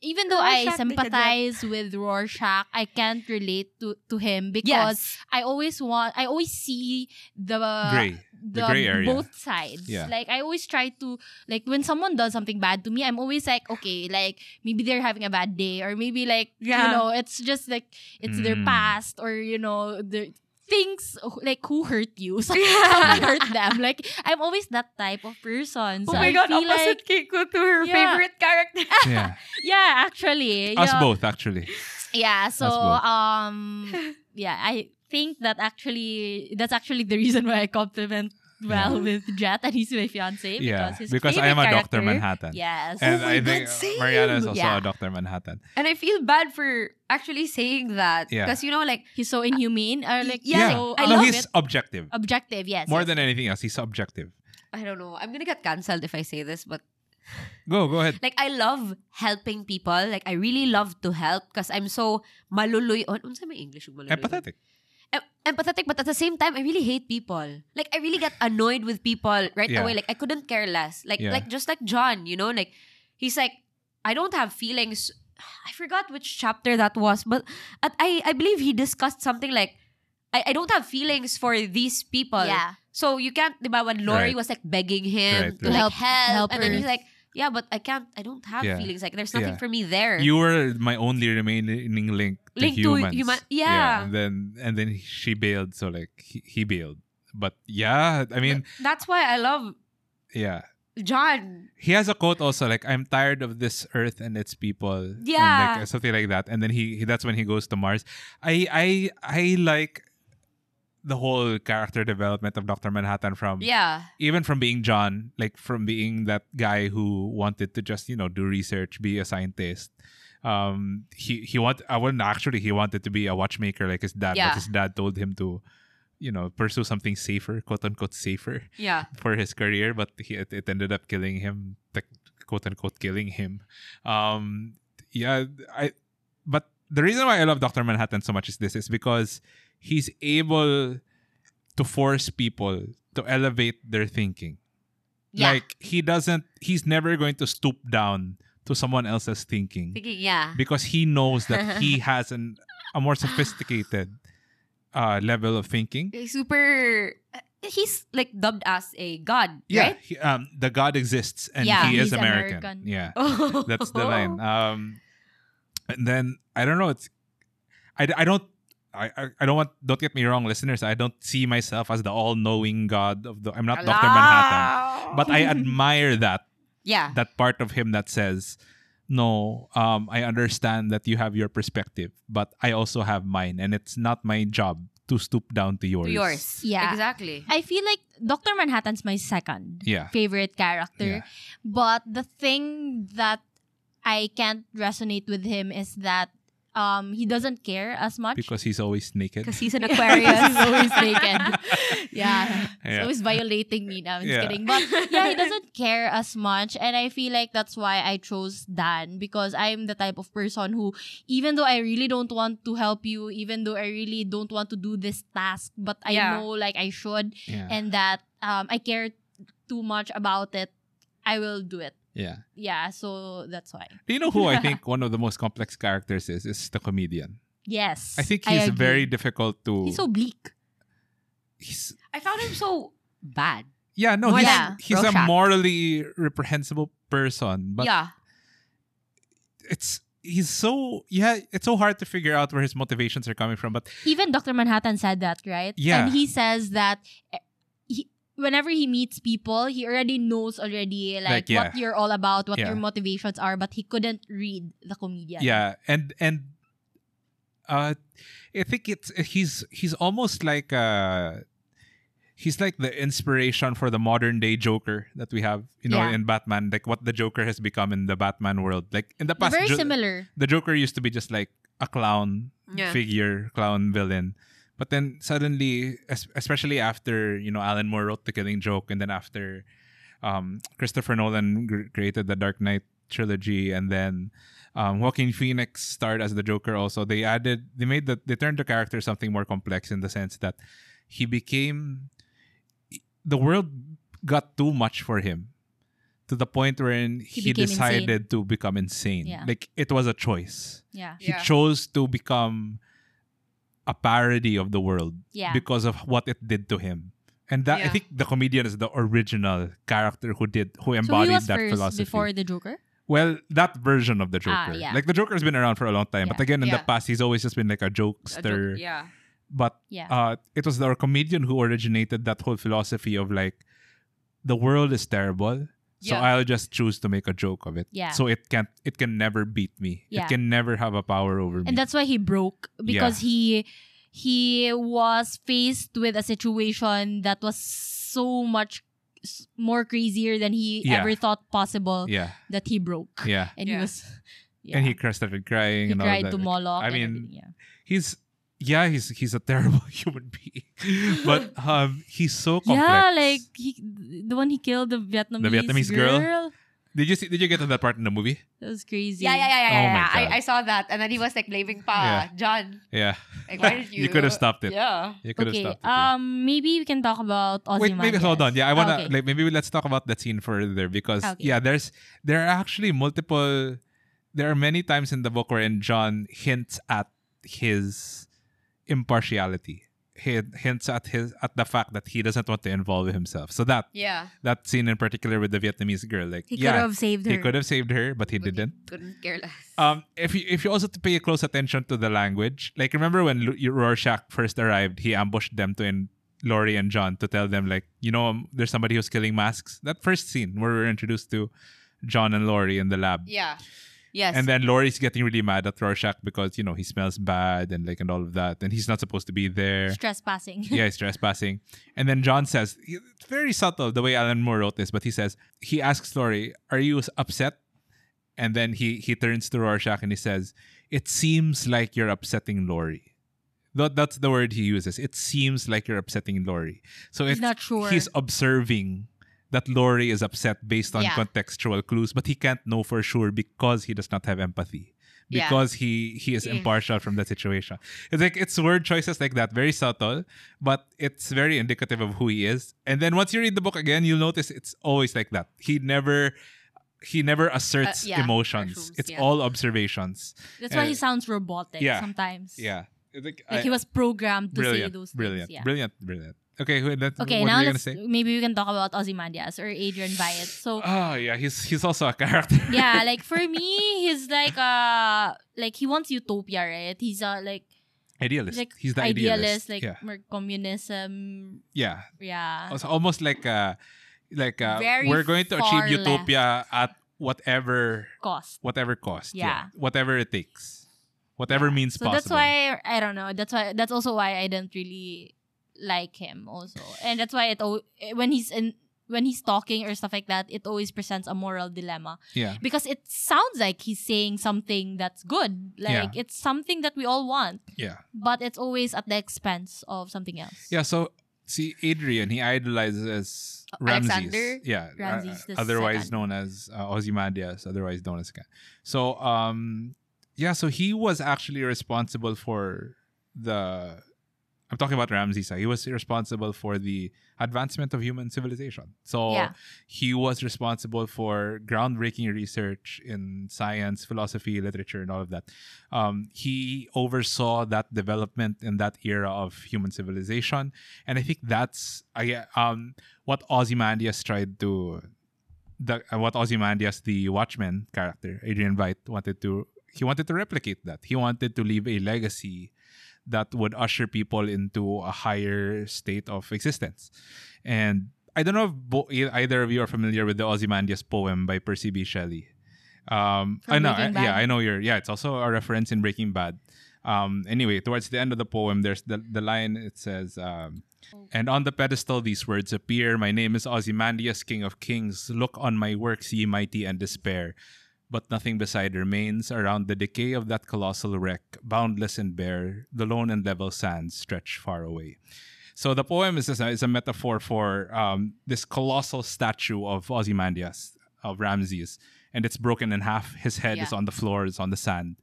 even though I Rorschach, di ka, Jet. sympathize with Rorschach, I can't relate to to him because Yes. I always want I always see the Gray. the, gray area. both sides. Yeah. Like I always try to like when someone does something bad to me, I'm always like, okay, like maybe they're having a bad day or maybe like you know, it's just like it's their Mm. past or you know, the things like who hurt you. [LAUGHS] So something hurt them. Like I'm always that type of person. So Oh my I god, feel opposite like Keiko to her Yeah. favorite character. [LAUGHS] Yeah. yeah, actually. Us yeah. both, actually. Yeah, so um [LAUGHS] yeah, I think that actually that's actually the reason why I compliment well with Jet and he's my fiance Yeah. because his Because I am a favorite Dr. character- Manhattan. Yes. And Oh my I think God, same. Mariana is also Yeah. a Dr. Manhattan. And I feel bad for actually saying that. Yeah. Because, you know, like, he's so inhumane or like Yeah, so I no, love he's it. objective. objective, yes. More yes. than anything else, he's objective. I don't know. I'm gonna get cancelled if I say this, but Go, go ahead. like I love helping people. Like I really love to help because I'm so maluluy on. Oh, unsa may English yung maluluy? Empathetic. Em- empathetic, but at the same time, I really hate people. Like I really get annoyed with people right Yeah. away. Like I couldn't care less. Like Yeah. like just like John, you know, like he's like, I don't have feelings. [SIGHS] I forgot which chapter that was, but at, I I believe he discussed something like, I, I don't have feelings for these people. Yeah. So you can't, diba, when Laurie Right. was like begging him Right, to right. like Help- help, help and then he's like, yeah, but I can't, I don't have Yeah. feelings. Like there's nothing Yeah. for me there. You were my only remaining link to Link to human- yeah. And then and then she bailed, so like he, he bailed. But yeah, I mean, That's why I love yeah. John. He has a quote also like I'm tired of this earth and its people. and, Yeah. like, something like that. And then he, he that's when he goes to Mars. I I I like the whole character development of Dr. Manhattan from Yeah. even from being John, like from being that guy who wanted to just, you know, do research, be a scientist. Um he he want I wouldn't actually he wanted to be a watchmaker like his dad, Yeah. but his dad told him to, you know, pursue something safer, quote unquote safer Yeah. [LAUGHS] for his career, but he, it, it ended up killing him, like, quote unquote killing him. Um, yeah, I. But the reason why I love Doctor Manhattan so much is this is because he's able to force people to elevate their thinking. Yeah. Like he doesn't. He's never going to stoop down to someone else's thinking Thinking, yeah. because he knows that [LAUGHS] he has an a more sophisticated uh, level of thinking. Super. He's like dubbed as a god, Yeah, right? he, um, the God exists and Yeah. he is American. American. Yeah, Oh. [LAUGHS] that's the line. Um, and then I don't know. It's I, I don't I, I I don't want don't get me wrong, listeners. I don't see myself as the all-knowing God of the. I'm not Doctor Manhattan, but I [LAUGHS] admire that yeah. that part of him that says, "No, um, I understand that you have your perspective, but I also have mine, and it's not my job to stoop down to yours." To yours. Yeah. Exactly. I feel like Dr. Manhattan's my second Yeah. favorite character. Yeah. But the thing that I can't resonate with him is that um he doesn't care as much. Because he's always naked. Because he's an [LAUGHS] Aquarius. he's always naked. [LAUGHS] Yeah. He's Yeah. always violating me now. I'm Yeah. just kidding. But yeah, he [LAUGHS] doesn't care as much. And I feel like that's why I chose Dan. Because I'm the type of person who, even though I really don't want to help you, even though I really don't want to do this task, but I Yeah. know like I should Yeah. and that um I care too much about it, I will do it. Yeah. Yeah, so that's why. Do you know who I [LAUGHS] think one of the most complex characters is? Is the comedian. Yes. I think he's agree. very difficult to. He's so bleak. he's- I found him so bad. yeah, no, More he's, than he's a morally reprehensible person, but yeah. it's he's so yeah, it's so hard to figure out where his motivations are coming from. But Even Dr. Manhattan said that, right? Yeah. And he says that he whenever he meets people, he already knows already like, Like, yeah. what you're all about, what Yeah. your motivations are, but he couldn't read the comedian. Yeah, and and uh, I think it's he's he's almost like uh he's like the inspiration for the modern day Joker that we have, you know, Yeah. in Batman, like what the Joker has become in the Batman world. Like in the past, very Jo- similar. the Joker used to be just like a clown Yeah. figure, clown villain. But then suddenly, especially after you know Alan Moore wrote The Killing Joke, and then after um, Christopher Nolan gr- created the Dark Knight trilogy, and then um, Joaquin Phoenix starred as the Joker. Also, they added, they made the, they turned the character something more complex in the sense that he became the world got too much for him to the point wherein he, became decided to become insane. Yeah. Like it was a choice Yeah. he Yeah. chose to become a parody of the world Yeah. because of what it did to him. And that I think the comedian is the original character who did who so he embodied was that first philosophy. before the Joker? well, that version of the Joker. Ah, yeah. Like the Joker's been around for a long time, but again in the past he's always just been like a A jokester. joke- yeah. But Yeah. uh, it was the comedian who originated that whole philosophy of like the world is terrible. So Yeah. I'll just choose to make a joke of it. Yeah. So it can't it can never beat me. Yeah. It can never have a power over me. and that's why he broke because he he was faced with a situation that was so much more crazier than he Yeah. ever thought possible yeah. that he broke Yeah. and Yeah. he was yeah. [LAUGHS] and he cr- started crying he and all cried that. to Moloch I mean, yeah. he's yeah, he's he's a terrible [LAUGHS] human being, but um, he's so [LAUGHS] complex. yeah like he the one he killed the Vietnamese, the Vietnamese girl? girl. did you see? Did you get to that part in the movie? that was crazy Yeah, yeah, yeah, yeah. Oh yeah, my yeah. God. I, I saw that. And then he was like blaming pa, John. Yeah, Like, why did [LAUGHS] you? you could have stopped it. Yeah. You could have okay stopped it. yeah. um maybe we can talk about Wait, maybe hold on. Yeah, I wanna Okay. like maybe let's talk about that scene further because Okay. yeah, there's there are actually multiple. There are many times in the book wherein John hints at his impartiality. He hints at his at the fact that he doesn't want to involve himself. So that Yeah. that scene in particular with the Vietnamese girl, like he could have saved her he could have saved her, but he But didn't. Couldn't care less. Um, if you if you also to pay close attention to the language, like remember when Lu- Rorschach first arrived, he ambushed them to in Laurie and John to tell them like, you know, um, there's somebody who's killing masks. That first scene where we're introduced to John and Laurie in the lab, yeah. Yes. and then Laurie's getting really mad at Rorschach because you know he smells bad and like and all of that, and he's not supposed to be there. trespassing [LAUGHS] yeah, he's trespassing. And then John says, it's very subtle the way Alan Moore wrote this, but he says, he asks Laurie, Are you upset? And then he he turns to Rorschach and he says, It seems like you're upsetting Laurie. That, that's the word he uses. It seems like you're upsetting Laurie. So He's it's, not sure. he's observing that Laurie is upset based on Yeah. contextual clues, but he can't know for sure because he does not have empathy. Yeah. Because he he is impartial from that situation. It's like it's word choices like that, very subtle, but it's very indicative of who he is. And then once you read the book again, you'll notice it's always like that. He never he never asserts Uh, yeah, emotions. it's yeah. all observations. That's why he Uh, sounds robotic yeah. sometimes. Yeah. Like, Like I- he was programmed to brilliant, say those brilliant, things. Yeah. brilliant, brilliant. Okay, who, that, Okay, what now were you gonna let's say? maybe we can talk about Ozymandias or Adrian Veidt. So [GASPS] Oh yeah, he's he's also a character. [LAUGHS] yeah, like for [LAUGHS] me, he's like uh like he wants utopia, right? He's uh like idealist. like he's the idealist, idealist. like yeah, more communism. yeah. Yeah. It's almost like uh like uh, Very we're going to achieve utopia at whatever Cost. whatever cost. Yeah. whatever it takes, whatever means So possible. that's why I don't know. That's why that's also why I didn't really like him also. And that's why it al- when he's in when he's talking or stuff like that, it always presents a moral dilemma Yeah, because it sounds like he's saying something that's good. Like Yeah. it's something that we all want, yeah, but it's always at the expense of something else. yeah. So see, Adrian, he idolizes Ramses. Alexander? Yeah, Ramses uh, the otherwise second. known as uh, Ozymandias, otherwise known as. So um, yeah. So he was actually responsible for the. I'm talking about Ramses. He was responsible for the advancement of human civilization. So Yeah. he was responsible for groundbreaking research in science, philosophy, literature, and all of that. Um, he oversaw that development in that era of human civilization, and I think that's I um what Ozymandias tried to the uh, what Ozymandias, the Watchmen character, Adrian Veidt, wanted to he wanted to replicate that. He wanted to leave a legacy that would usher people into a higher state of existence. And I don't know if bo- either of you are familiar with the Ozymandias poem by Percy B. Shelley. Um, I know, I- yeah, I know you're. Yeah, it's also a reference in Breaking Bad. Um, anyway, towards the end of the poem, there's the the line. It says, um, "And on the pedestal these words appear: My name is Ozymandias, King of Kings. Look on my works, ye mighty, and despair." But nothing beside remains around the decay of that colossal wreck, boundless and bare. The lone and level sands stretch far away. So the poem is a, is a metaphor for um, this colossal statue of Ozymandias, of Ramses, and it's broken in half. His head is on the floor, it's on the sand.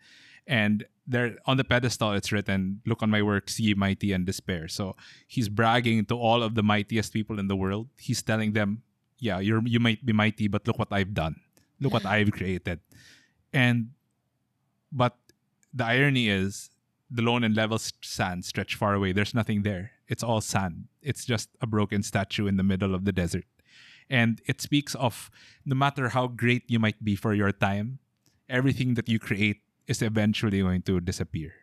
And there on the pedestal it's written, Look on my works, ye mighty and despair. So he's bragging to all of the mightiest people in the world. He's telling them, Yeah, you're you might be mighty, but look what I've done. Look what I've created. And but the irony is the lone and level sand stretch far away. There's nothing there. It's all sand. It's just a broken statue in the middle of the desert. And it speaks of no matter how great you might be for your time, everything that you create is eventually going to disappear.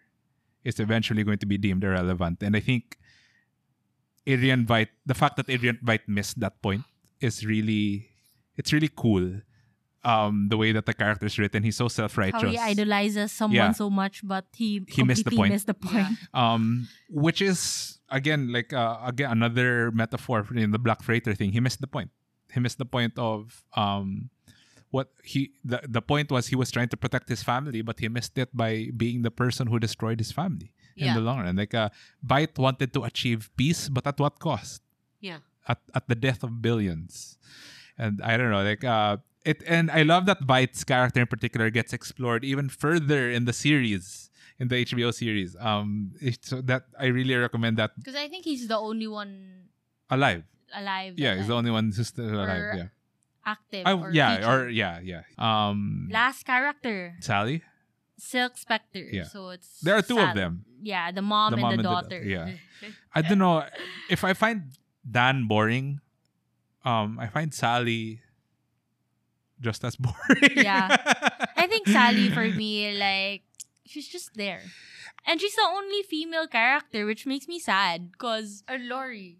It's eventually going to be deemed irrelevant. And I think Adrian Veidt, the fact that Adrian Veidt missed that point is really, it's really cool. Um, the way that the character is written, he's so self-righteous. How he idolizes someone Yeah. so much, but he He missed the point. Missed the point. [LAUGHS] um which is again like uh, again another metaphor in the black freighter thing he missed the point he missed the point of um what he the, the point was he was trying to protect his family but he missed it by being the person who destroyed his family in the long run like uh Veidt wanted to achieve peace but at what cost Yeah. at, at the death of billions. And I don't know, like uh it and I love that Veidt's character in particular gets explored even further in the series, in the HBO series. Um so that I really recommend that Because I think he's the only one alive. alive. Yeah, that, he's the only one who's still alive. or Yeah. active. Or yeah, featured. or yeah, yeah. Um last character, Sally? Silk Spectre. Yeah. So it's There are two of them. Yeah, the mom, The and, mom the and the da- daughter. yeah. [LAUGHS] I don't know if I find Dan boring. Um, I find Sally just as [LAUGHS] boring. Yeah. I think Sally for [LAUGHS] me, like, she's just there. And she's the only female character, which makes me sad. Cause Or Laurie.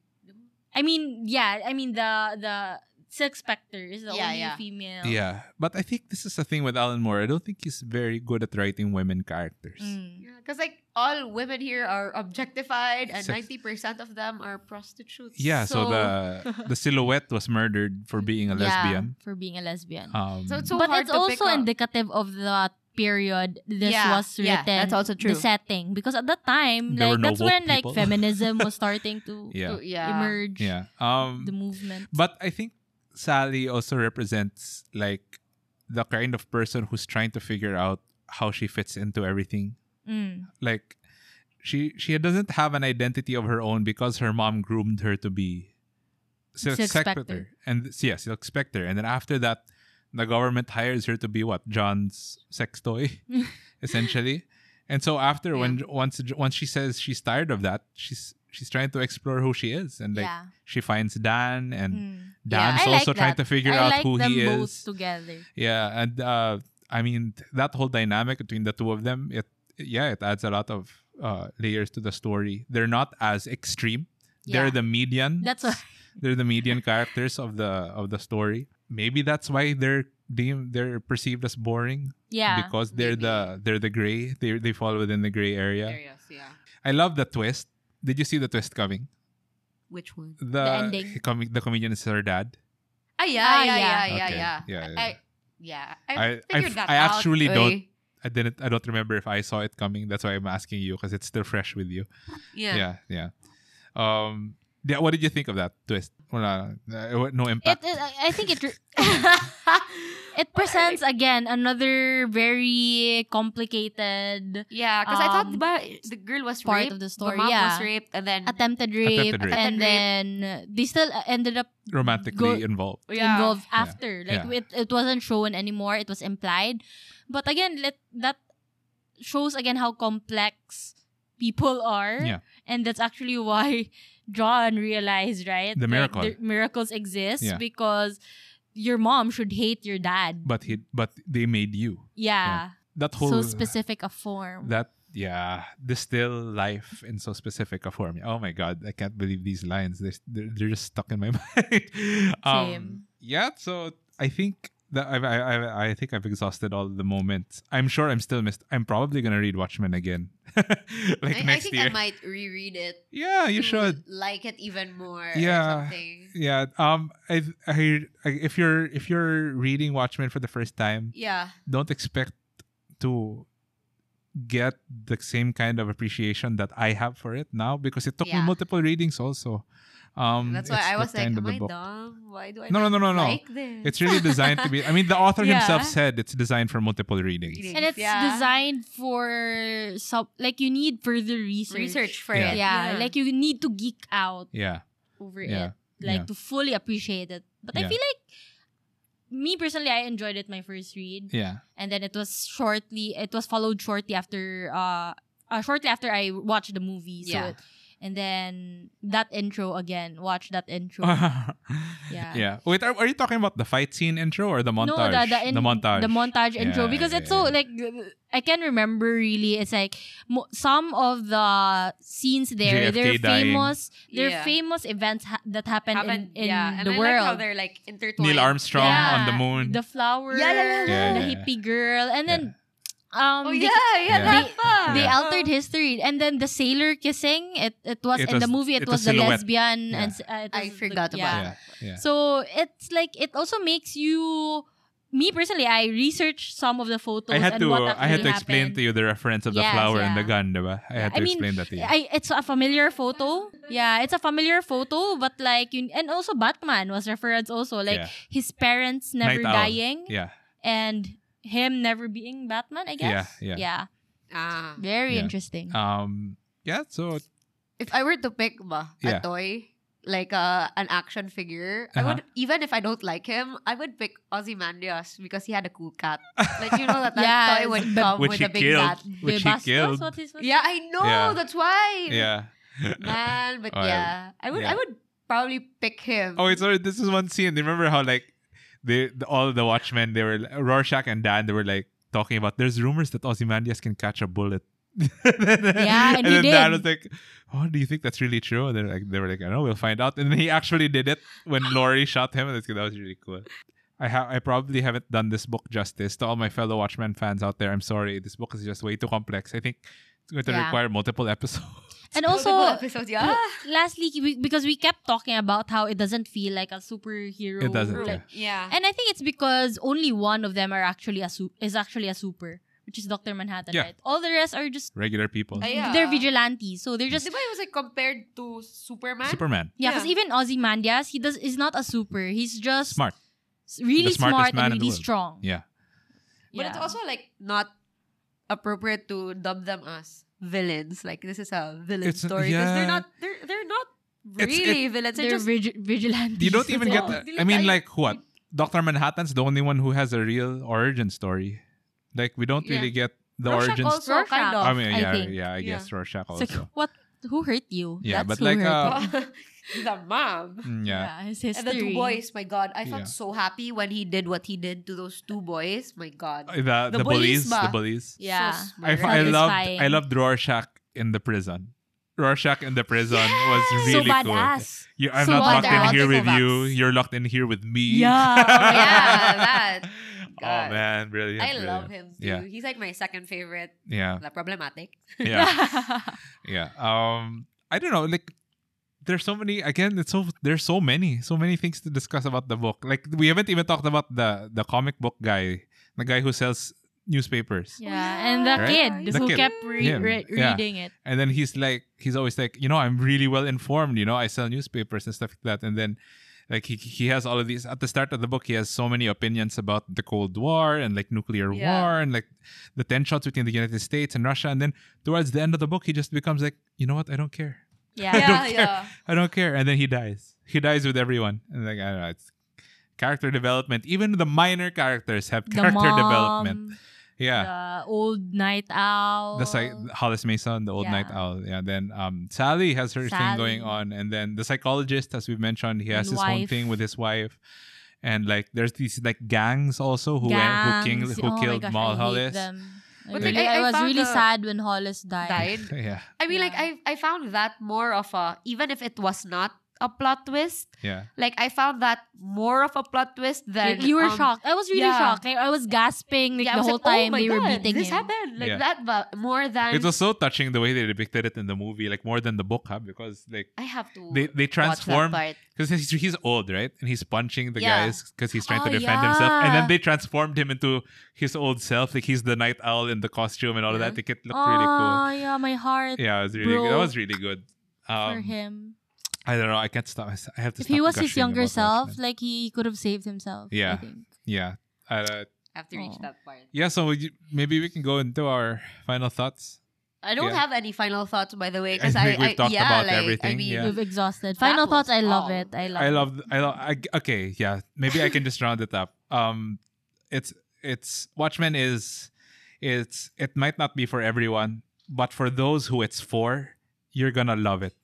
I mean, yeah, I mean the the Silk Spectre is the Yeah, only yeah. female. Yeah, but I think this is the thing with Alan Moore. I don't think he's very good at writing women characters. Mm. Because like all women here are objectified, and ninety percent of them are prostitutes. Yeah, so, the [LAUGHS] the silhouette was murdered for being a Yeah, lesbian. for being a lesbian. Um, So it's so but hard it's to also pick up. indicative of the period this Yeah, was yeah, that's also true. The setting. Because at that time, There like no that's woke when like feminism was [LAUGHS] starting to, Yeah. to Yeah. emerge. yeah. Um, The movement. but I think Sally also represents like the kind of person who's trying to figure out how she fits into everything. Mm. Like she she doesn't have an identity of her own because her mom groomed her to be Silk, Silk Spectre. Spectre. And yeah, Silk Spectre. And then after that, the government hires her to be what? John's sex toy, [LAUGHS] essentially. And so after when once once she says she's tired of that, she's she's trying to explore who she is. And like yeah. she finds Dan and Mm. Dan's I like also trying to figure I out like who them he both is. together. Yeah, and uh, I mean that whole dynamic between the two of them, it yeah, it adds a lot of uh, layers to the story. They're not as extreme. Yeah. They're the median. That's why. [LAUGHS] They're the median characters of the of the story. Maybe that's why they're deemed they're perceived as boring Yeah. because they're the they're the gray. They they fall within the gray area. areas. Yeah. I love the twist. Did you see the twist coming? Which one? The, ending. Com- the comedian is her dad. Ah, yeah, Ah, yeah, yeah. yeah, yeah, Okay. yeah. Yeah, I, yeah. I, yeah. I, I- I figured f- that I out. actually Oy. don't- I didn't. I don't remember if I saw it coming. That's why I'm asking you because it's still fresh with you. Yeah. Yeah, yeah. Um, yeah. What did you think of that twist? Wala, uh, no impact. it, I I think it [LAUGHS] it presents again another very complicated Yeah, because I thought Um, the girl was part raped, of the story, mom yeah. was raped, and then attempted rape, Attempted rape. and then they still ended up Romantically go- involved. yeah. involved after. Like Yeah. it, it wasn't shown anymore. It was implied. But again, let that shows again how complex people are. Yeah. And that's actually why [LAUGHS] John realized, right? The miracle. the miracles exist Yeah. because your mom should hate your dad. But he, but they made you. yeah. That whole So specific a form. that yeah, distill life in so specific a form. Oh my god, I can't believe these lines. They're they're, they're just stuck in my [LAUGHS] mind. um, Same. Yeah, so I think that I've, I I I think I've exhausted all the moments. I'm sure I'm still missed. I'm probably gonna read Watchmen again, [LAUGHS] like I, I think year. I might reread it. yeah, you to should. like it even more. Yeah. Or something. Yeah. Um. I, I. I. If you're if you're reading Watchmen for the first time, Yeah. don't expect to get the same kind of appreciation that I have for it now because it took me multiple readings also. Um, That's why I was like, kind am I book. dumb? Why do I No, no, not no, no, no. like this? It's really designed to be. I mean, the author [LAUGHS] himself said it's designed for multiple readings. Reading. and it's Yeah. designed for some like you need further research. research for Yeah. it. Yeah, like you need to geek out Yeah, over yeah, it, like yeah. to fully appreciate it. But I Yeah. feel like me personally, I enjoyed it my first read, yeah, and then it was shortly. It was followed shortly after. Uh, uh shortly after I watched the movie. So Yeah. it, and then that intro again. Watch that intro. [LAUGHS] yeah. Yeah. Wait, are, are you talking about the fight scene intro or the montage? No, the the, in, montage. the montage intro Yeah, because yeah, it's so like I can remember really. It's like mo- some of the scenes there. JFK they're dying. famous. They're Yeah. famous events ha- that happened Happen- in, in yeah. and the I world. like how they're like intertwined. Neil Armstrong Yeah, on the moon. the flower, Yeah, yeah, yeah, yeah. the hippie girl, and then um, Oh they- yeah, yeah, Yeah. that part. they altered history, and then the sailor kissing. It it was It in the movie. It, it was, was the silhouette. lesbian, Yeah. and uh, it I was the- forgot about yeah. yeah, yeah. So it's like it also makes you. Me personally, I researched some of the photos. I had and to what I had to explain happened. to you the reference of the Yes, flower and the yeah. gun, diba? I had I to mean, explain that to you. I, it's a familiar photo. Yeah, it's a familiar photo, but like you, and also Batman was referenced also like Yeah. his parents never Nite Owl. dying yeah. and him never being Batman. I Yeah, guess. yeah. Yeah. Ah. Very Yeah. interesting. Um yeah, so If I were to pick ba, Yeah. a toy, like uh, an action figure, I Uh-huh. would even if I don't like him, I would pick Ozymandias because he had a cool cat. [LAUGHS] Like you know that that Yeah, toy would the- come with a big killed. cat. which he Bastos, killed. what is- what Yeah, I know. Yeah. That's why. Yeah. [LAUGHS] Man, but Oh, yeah, I would yeah. I would probably pick him. Oh, it's already. this is one scene. Do you remember how like they the, all the Watchmen they were Rorschach and Dan they were like talking about there's rumors that Ozymandias can catch a bullet. [LAUGHS] Yeah, and he then Dan was like, "Oh, do you think that's really true?" And they're like, "They were like, I don't know, we'll find out." And then he actually did it when Laurie shot him, and that was really cool. I have I probably haven't done this book justice to all my fellow Watchmen fans out there. I'm sorry, this book is just way too complex. I think going to Yeah. require multiple episodes. [LAUGHS] And also, episodes, yeah. lastly, we, because we kept talking about how it doesn't feel like a superhero. It doesn't, like- yeah. And I think it's because only one of them are actually a su- is actually a super, which is Doctor Manhattan, Yeah. right? All the rest are just Regular people. Ah, yeah. they're vigilantes. So they're just Diba it was like compared to Superman? Superman, yeah. Because Yeah. even Ozymandias, he does is not a super. He's just smart. really smart and really strong. Yeah. But it's also like not appropriate to dub them as villains. Like this is a villain It's- story because yeah. they're not they're they're not It's- really villains. They're They're just vig- vigilantes. You don't even get well. [LAUGHS] that. Di I mean, like, like what? Doctor Manhattan's the only one who has a real origin story. Like we don't Yeah. really get the Rorschach origins. also Rorschach. kind of. I mean, I yeah, think. yeah. I Yeah. guess Rorschach It's like also. what? Who hurt you? Yeah, That's but who like, hurt uh, you. [LAUGHS] [LAUGHS] the mom. Mm, yeah. his history. And the two boys, my God, I felt Yeah. so happy when he did what he did to those two boys. My God, Uh, The, the, The bullies, bullies the bullies. Yeah. So I, smart. I loved Satisfying. I loved Rorschach in the prison. Rorschach in the prison was so really cool. You, I'm So not locked in here with you. You're locked in here with me. Yeah. [LAUGHS] yeah, that. [LAUGHS] Oh man, brilliant. I love him too. Yeah. He's like my second favorite. Yeah. the problematic. Yeah. [LAUGHS] yeah. Um I don't know, like there's so many again, it's so there's so many, so many things to discuss about the book. Like we haven't even talked about the the comic book guy, the guy who sells newspapers. Yeah, and the Right? kid The who kid. kept re- re- Yeah. reading it. And then he's like, he's always like, you know, I'm really well informed. You know, I sell newspapers and stuff like that. And then, like, he he has all of these at the start of the book. He has so many opinions about the Cold War and like nuclear Yeah. war and like the tensions between the United States and Russia. And then towards the end of the book, he just becomes like, you know what? I don't care. Yeah. [LAUGHS] I don't Yeah, care. yeah. I don't care. And then he dies. He dies with everyone. And like, I don't know. It's character development. Even the minor characters have The character mom, development. Yeah. The old night owl. the psych Hollis Mason, the old Yeah. night owl. Yeah. Then um Sally has her thing going on, and then the psychologist, as we've mentioned, he has And his own thing with his wife. And like there's these like gangs also who went, who, king, who oh killed gosh, I hate them I, But, like, really, I- I, I was found really the- sad when Hollis died. died. [LAUGHS] yeah, I mean, like I I found that more of a even if it was not a plot twist, yeah. like I found that more of a plot twist than Like, you were um, shocked. I was really yeah. shocked. Like, I was gasping like, Yeah, the was whole like, oh time my they were God, beating this him. happened like Yeah. that, but more than It was so touching the way they depicted it in the movie, like more than the book, huh? Because like I have to. they they watch transform because he's, he's old, right? And he's punching the Yeah. guys because he's trying to Oh, defend himself, and then they transformed him into his old self, like he's the night owl in the costume and all of that. Like, it looked really cool. Oh, yeah, my heart Yeah, it was really good. That was really good. for Um, him. I don't know. I can't stop. I have to. If stop he was his younger self, Watchmen. like he could have saved himself. I Yeah. think. yeah. Uh, I have to reach Oh. that part. yeah. So you, maybe we can go into our final thoughts. I don't Yeah. have any final thoughts, by the way, because I, think we've I, talked yeah, about like, I everything, mean, yeah. We've exhausted. Final thoughts. I love all. it. I love. I it. love. I love. I, okay. Yeah. Maybe I can just round it up. [LAUGHS] Um, it's it's Watchmen is it's it might not be for everyone, but for those who it's for, you're gonna love it.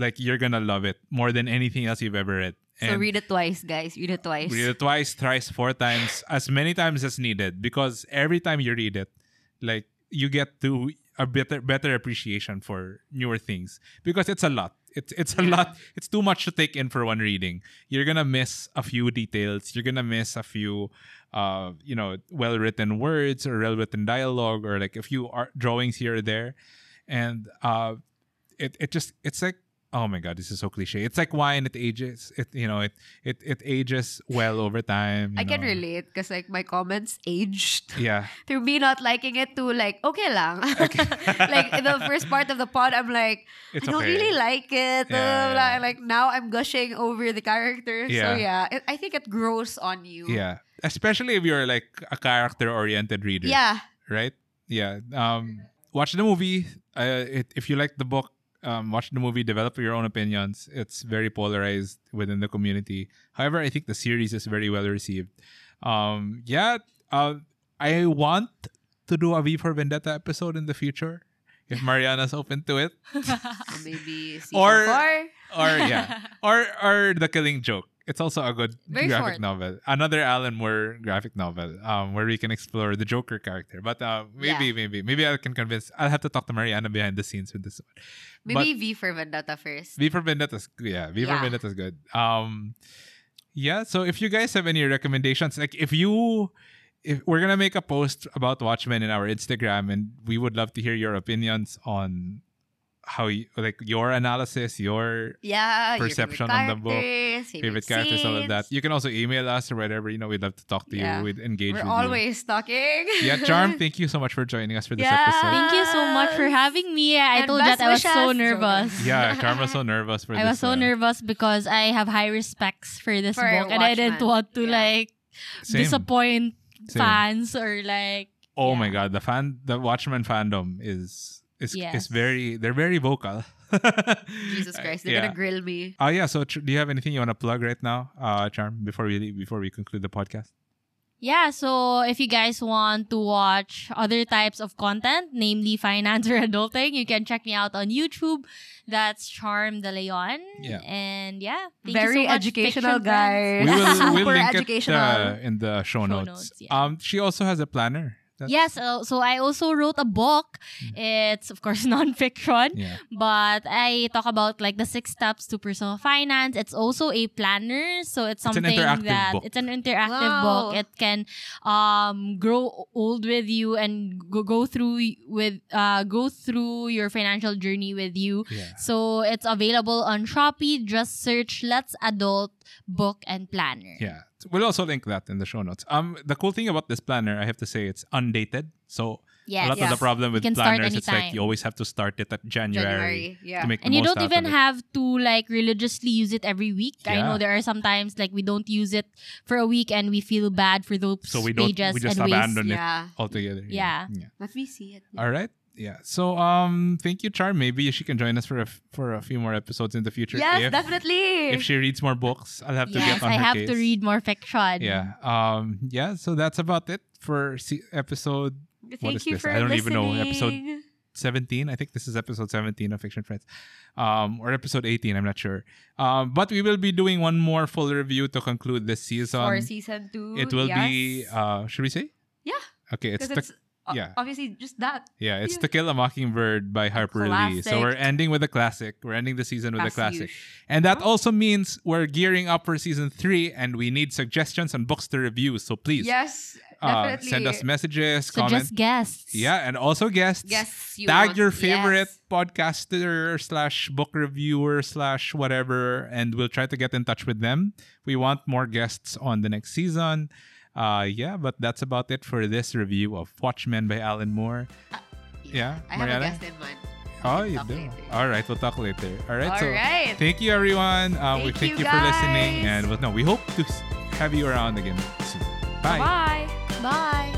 Like you're gonna love it more than anything else you've ever read. So read it twice, guys. Read it twice. Read it twice, thrice, four times, as many times as needed. Because every time you read it, like you get to a better better appreciation for newer things. Because it's a lot. It's it's a Yeah. lot. It's too much to take in for one reading. You're gonna miss a few details. You're gonna miss a few, uh, you know, well written words or well written dialogue or like a few art drawings here or there, and uh, it it just it's like oh my god, this is so cliche. It's like wine. It ages. It you know it it it ages well over time. I can relate because like my comments aged [LAUGHS] Yeah, through me not liking it to like okay lang. [LAUGHS] like in the first part of the pod, I'm like it's I don't okay. really like it. Yeah, yeah. Like, like now I'm gushing over the character. Yeah. So yeah, it, I think it grows on you. Yeah, especially if you're like a character-oriented reader. Yeah. right? Yeah. Um, watch the movie. Uh, it, if you like the book, um, watch the movie. Develop your own opinions. It's very polarized within the community. However, I think the series is very well received. Um, yeah. Uh, I want to do a V for Vendetta episode in the future if Mariana's open to it. [LAUGHS] Maybe Or- four. Or yeah, [LAUGHS] or or the Killing Joke. It's also a good Very graphic short. novel. Another Alan Moore graphic novel, um, where we can explore the Joker character. But uh, maybe, Yeah. maybe, maybe I can convince. I'll have to talk to Mariana behind the scenes with this one. Maybe V for Vendetta first. V for Vendetta's yeah, V for Yeah. Vendetta's good. Um, yeah. So if you guys have any recommendations, like if you, if we're gonna make a post about Watchmen in our Instagram, and we would love to hear your opinions on how you like your analysis, your Yeah, Perception favorite on the book, characters, favorite characters, all of that. You can also email us or whatever. You know, we'd love to talk to Yeah. you. We'd engage We're with always talking. Yeah, Charm, [LAUGHS] thank you so much for joining us for this Yeah. episode. Thank you so much for having me. I And told best that I was so wishes. nervous. Yeah, [LAUGHS] Charm was so nervous for this. I this. was so uh, nervous because I have high respects for this For book, and I didn't want to Yeah. like Same. disappoint Same. fans or like. Oh my god, the fan, the Watchmen fandom is is is Yes. very. They're very vocal. [LAUGHS] Jesus Christ, they're yeah. gonna grill me. Oh yeah. So, tr- do you have anything you want to plug right now, uh, Charm? Before we leave- before we conclude the podcast. Yeah, so if you guys want to watch other types of content, namely finance or [LAUGHS] adulting, you can check me out on YouTube. That's Charm De Leon. Yeah. And yeah, thank Very you so much, educational, fiction guys. We will we'll [LAUGHS] Super link educational. it uh, in the show, Show notes. notes, yeah. Um, she also has a planner. That's- Yes, uh, so I also wrote a book. It's of course [LAUGHS] nonfiction, Yeah. but I talk about like the six steps to personal finance. It's also a planner, so it's It's an something interactive that book. it's an interactive Wow. book. It can um grow old with you and go, go through with uh go through your financial journey with you. Yeah. So it's available on Shopee. Just search "Let's Adult Book and Planner." Yeah. We'll also link that in the show notes. Um, the cool thing about this planner, I have to say, it's undated. So Yes. a lot of the problem with planners, it's like you always have to start it at January, January. Yeah. to make and you don't even have to like religiously use it every week. I know there are sometimes like we don't use it for a week and we feel bad for those So we don't- pages we just and waste. abandon it. yeah. altogether. Yeah. yeah. Let me see it. All right. Yeah. So um, thank you, Charm. Maybe she can join us for a f- for a few more episodes in the future. Yes, if, definitely. If she reads more books, I'll have to Yes, get on I her have case. to read more fiction. Yeah. Um. Yeah. So that's about it for se- episode Thank is you this? for I don't even know. Episode- 17. I think this is episode 17 of Fiction Friends. Um, or episode 18, I'm not sure. Um, but we will be doing one more full review to conclude this season. for season two. it will be uh should we say? Yeah. Okay, it's the it's Yeah. Obviously, just that. Yeah, it's Yeah. To Kill a Mockingbird by Harper Lee. So we're ending with a classic. We're ending the season with a classic. usual. And that also means we're gearing up for season three and we need suggestions on books to review. So please Yes, uh, definitely. send us messages, So comment. just guests. Yeah, and also guests. Yes, you Tag want- your favorite yes. podcaster slash book reviewer slash whatever, and we'll try to get in touch with them. We want more guests on the next season. Uh, yeah, but that's about it for this review of Watchmen by Alan Moore. Yeah, I have Mariana? a guest in mind. Oh, you do. later. All right, we'll talk later. All right, All so right. thank you everyone. Uh, we Thank thank you, you, for listening, and well, no, we hope to have you around again soon. Bye. Bye. Bye.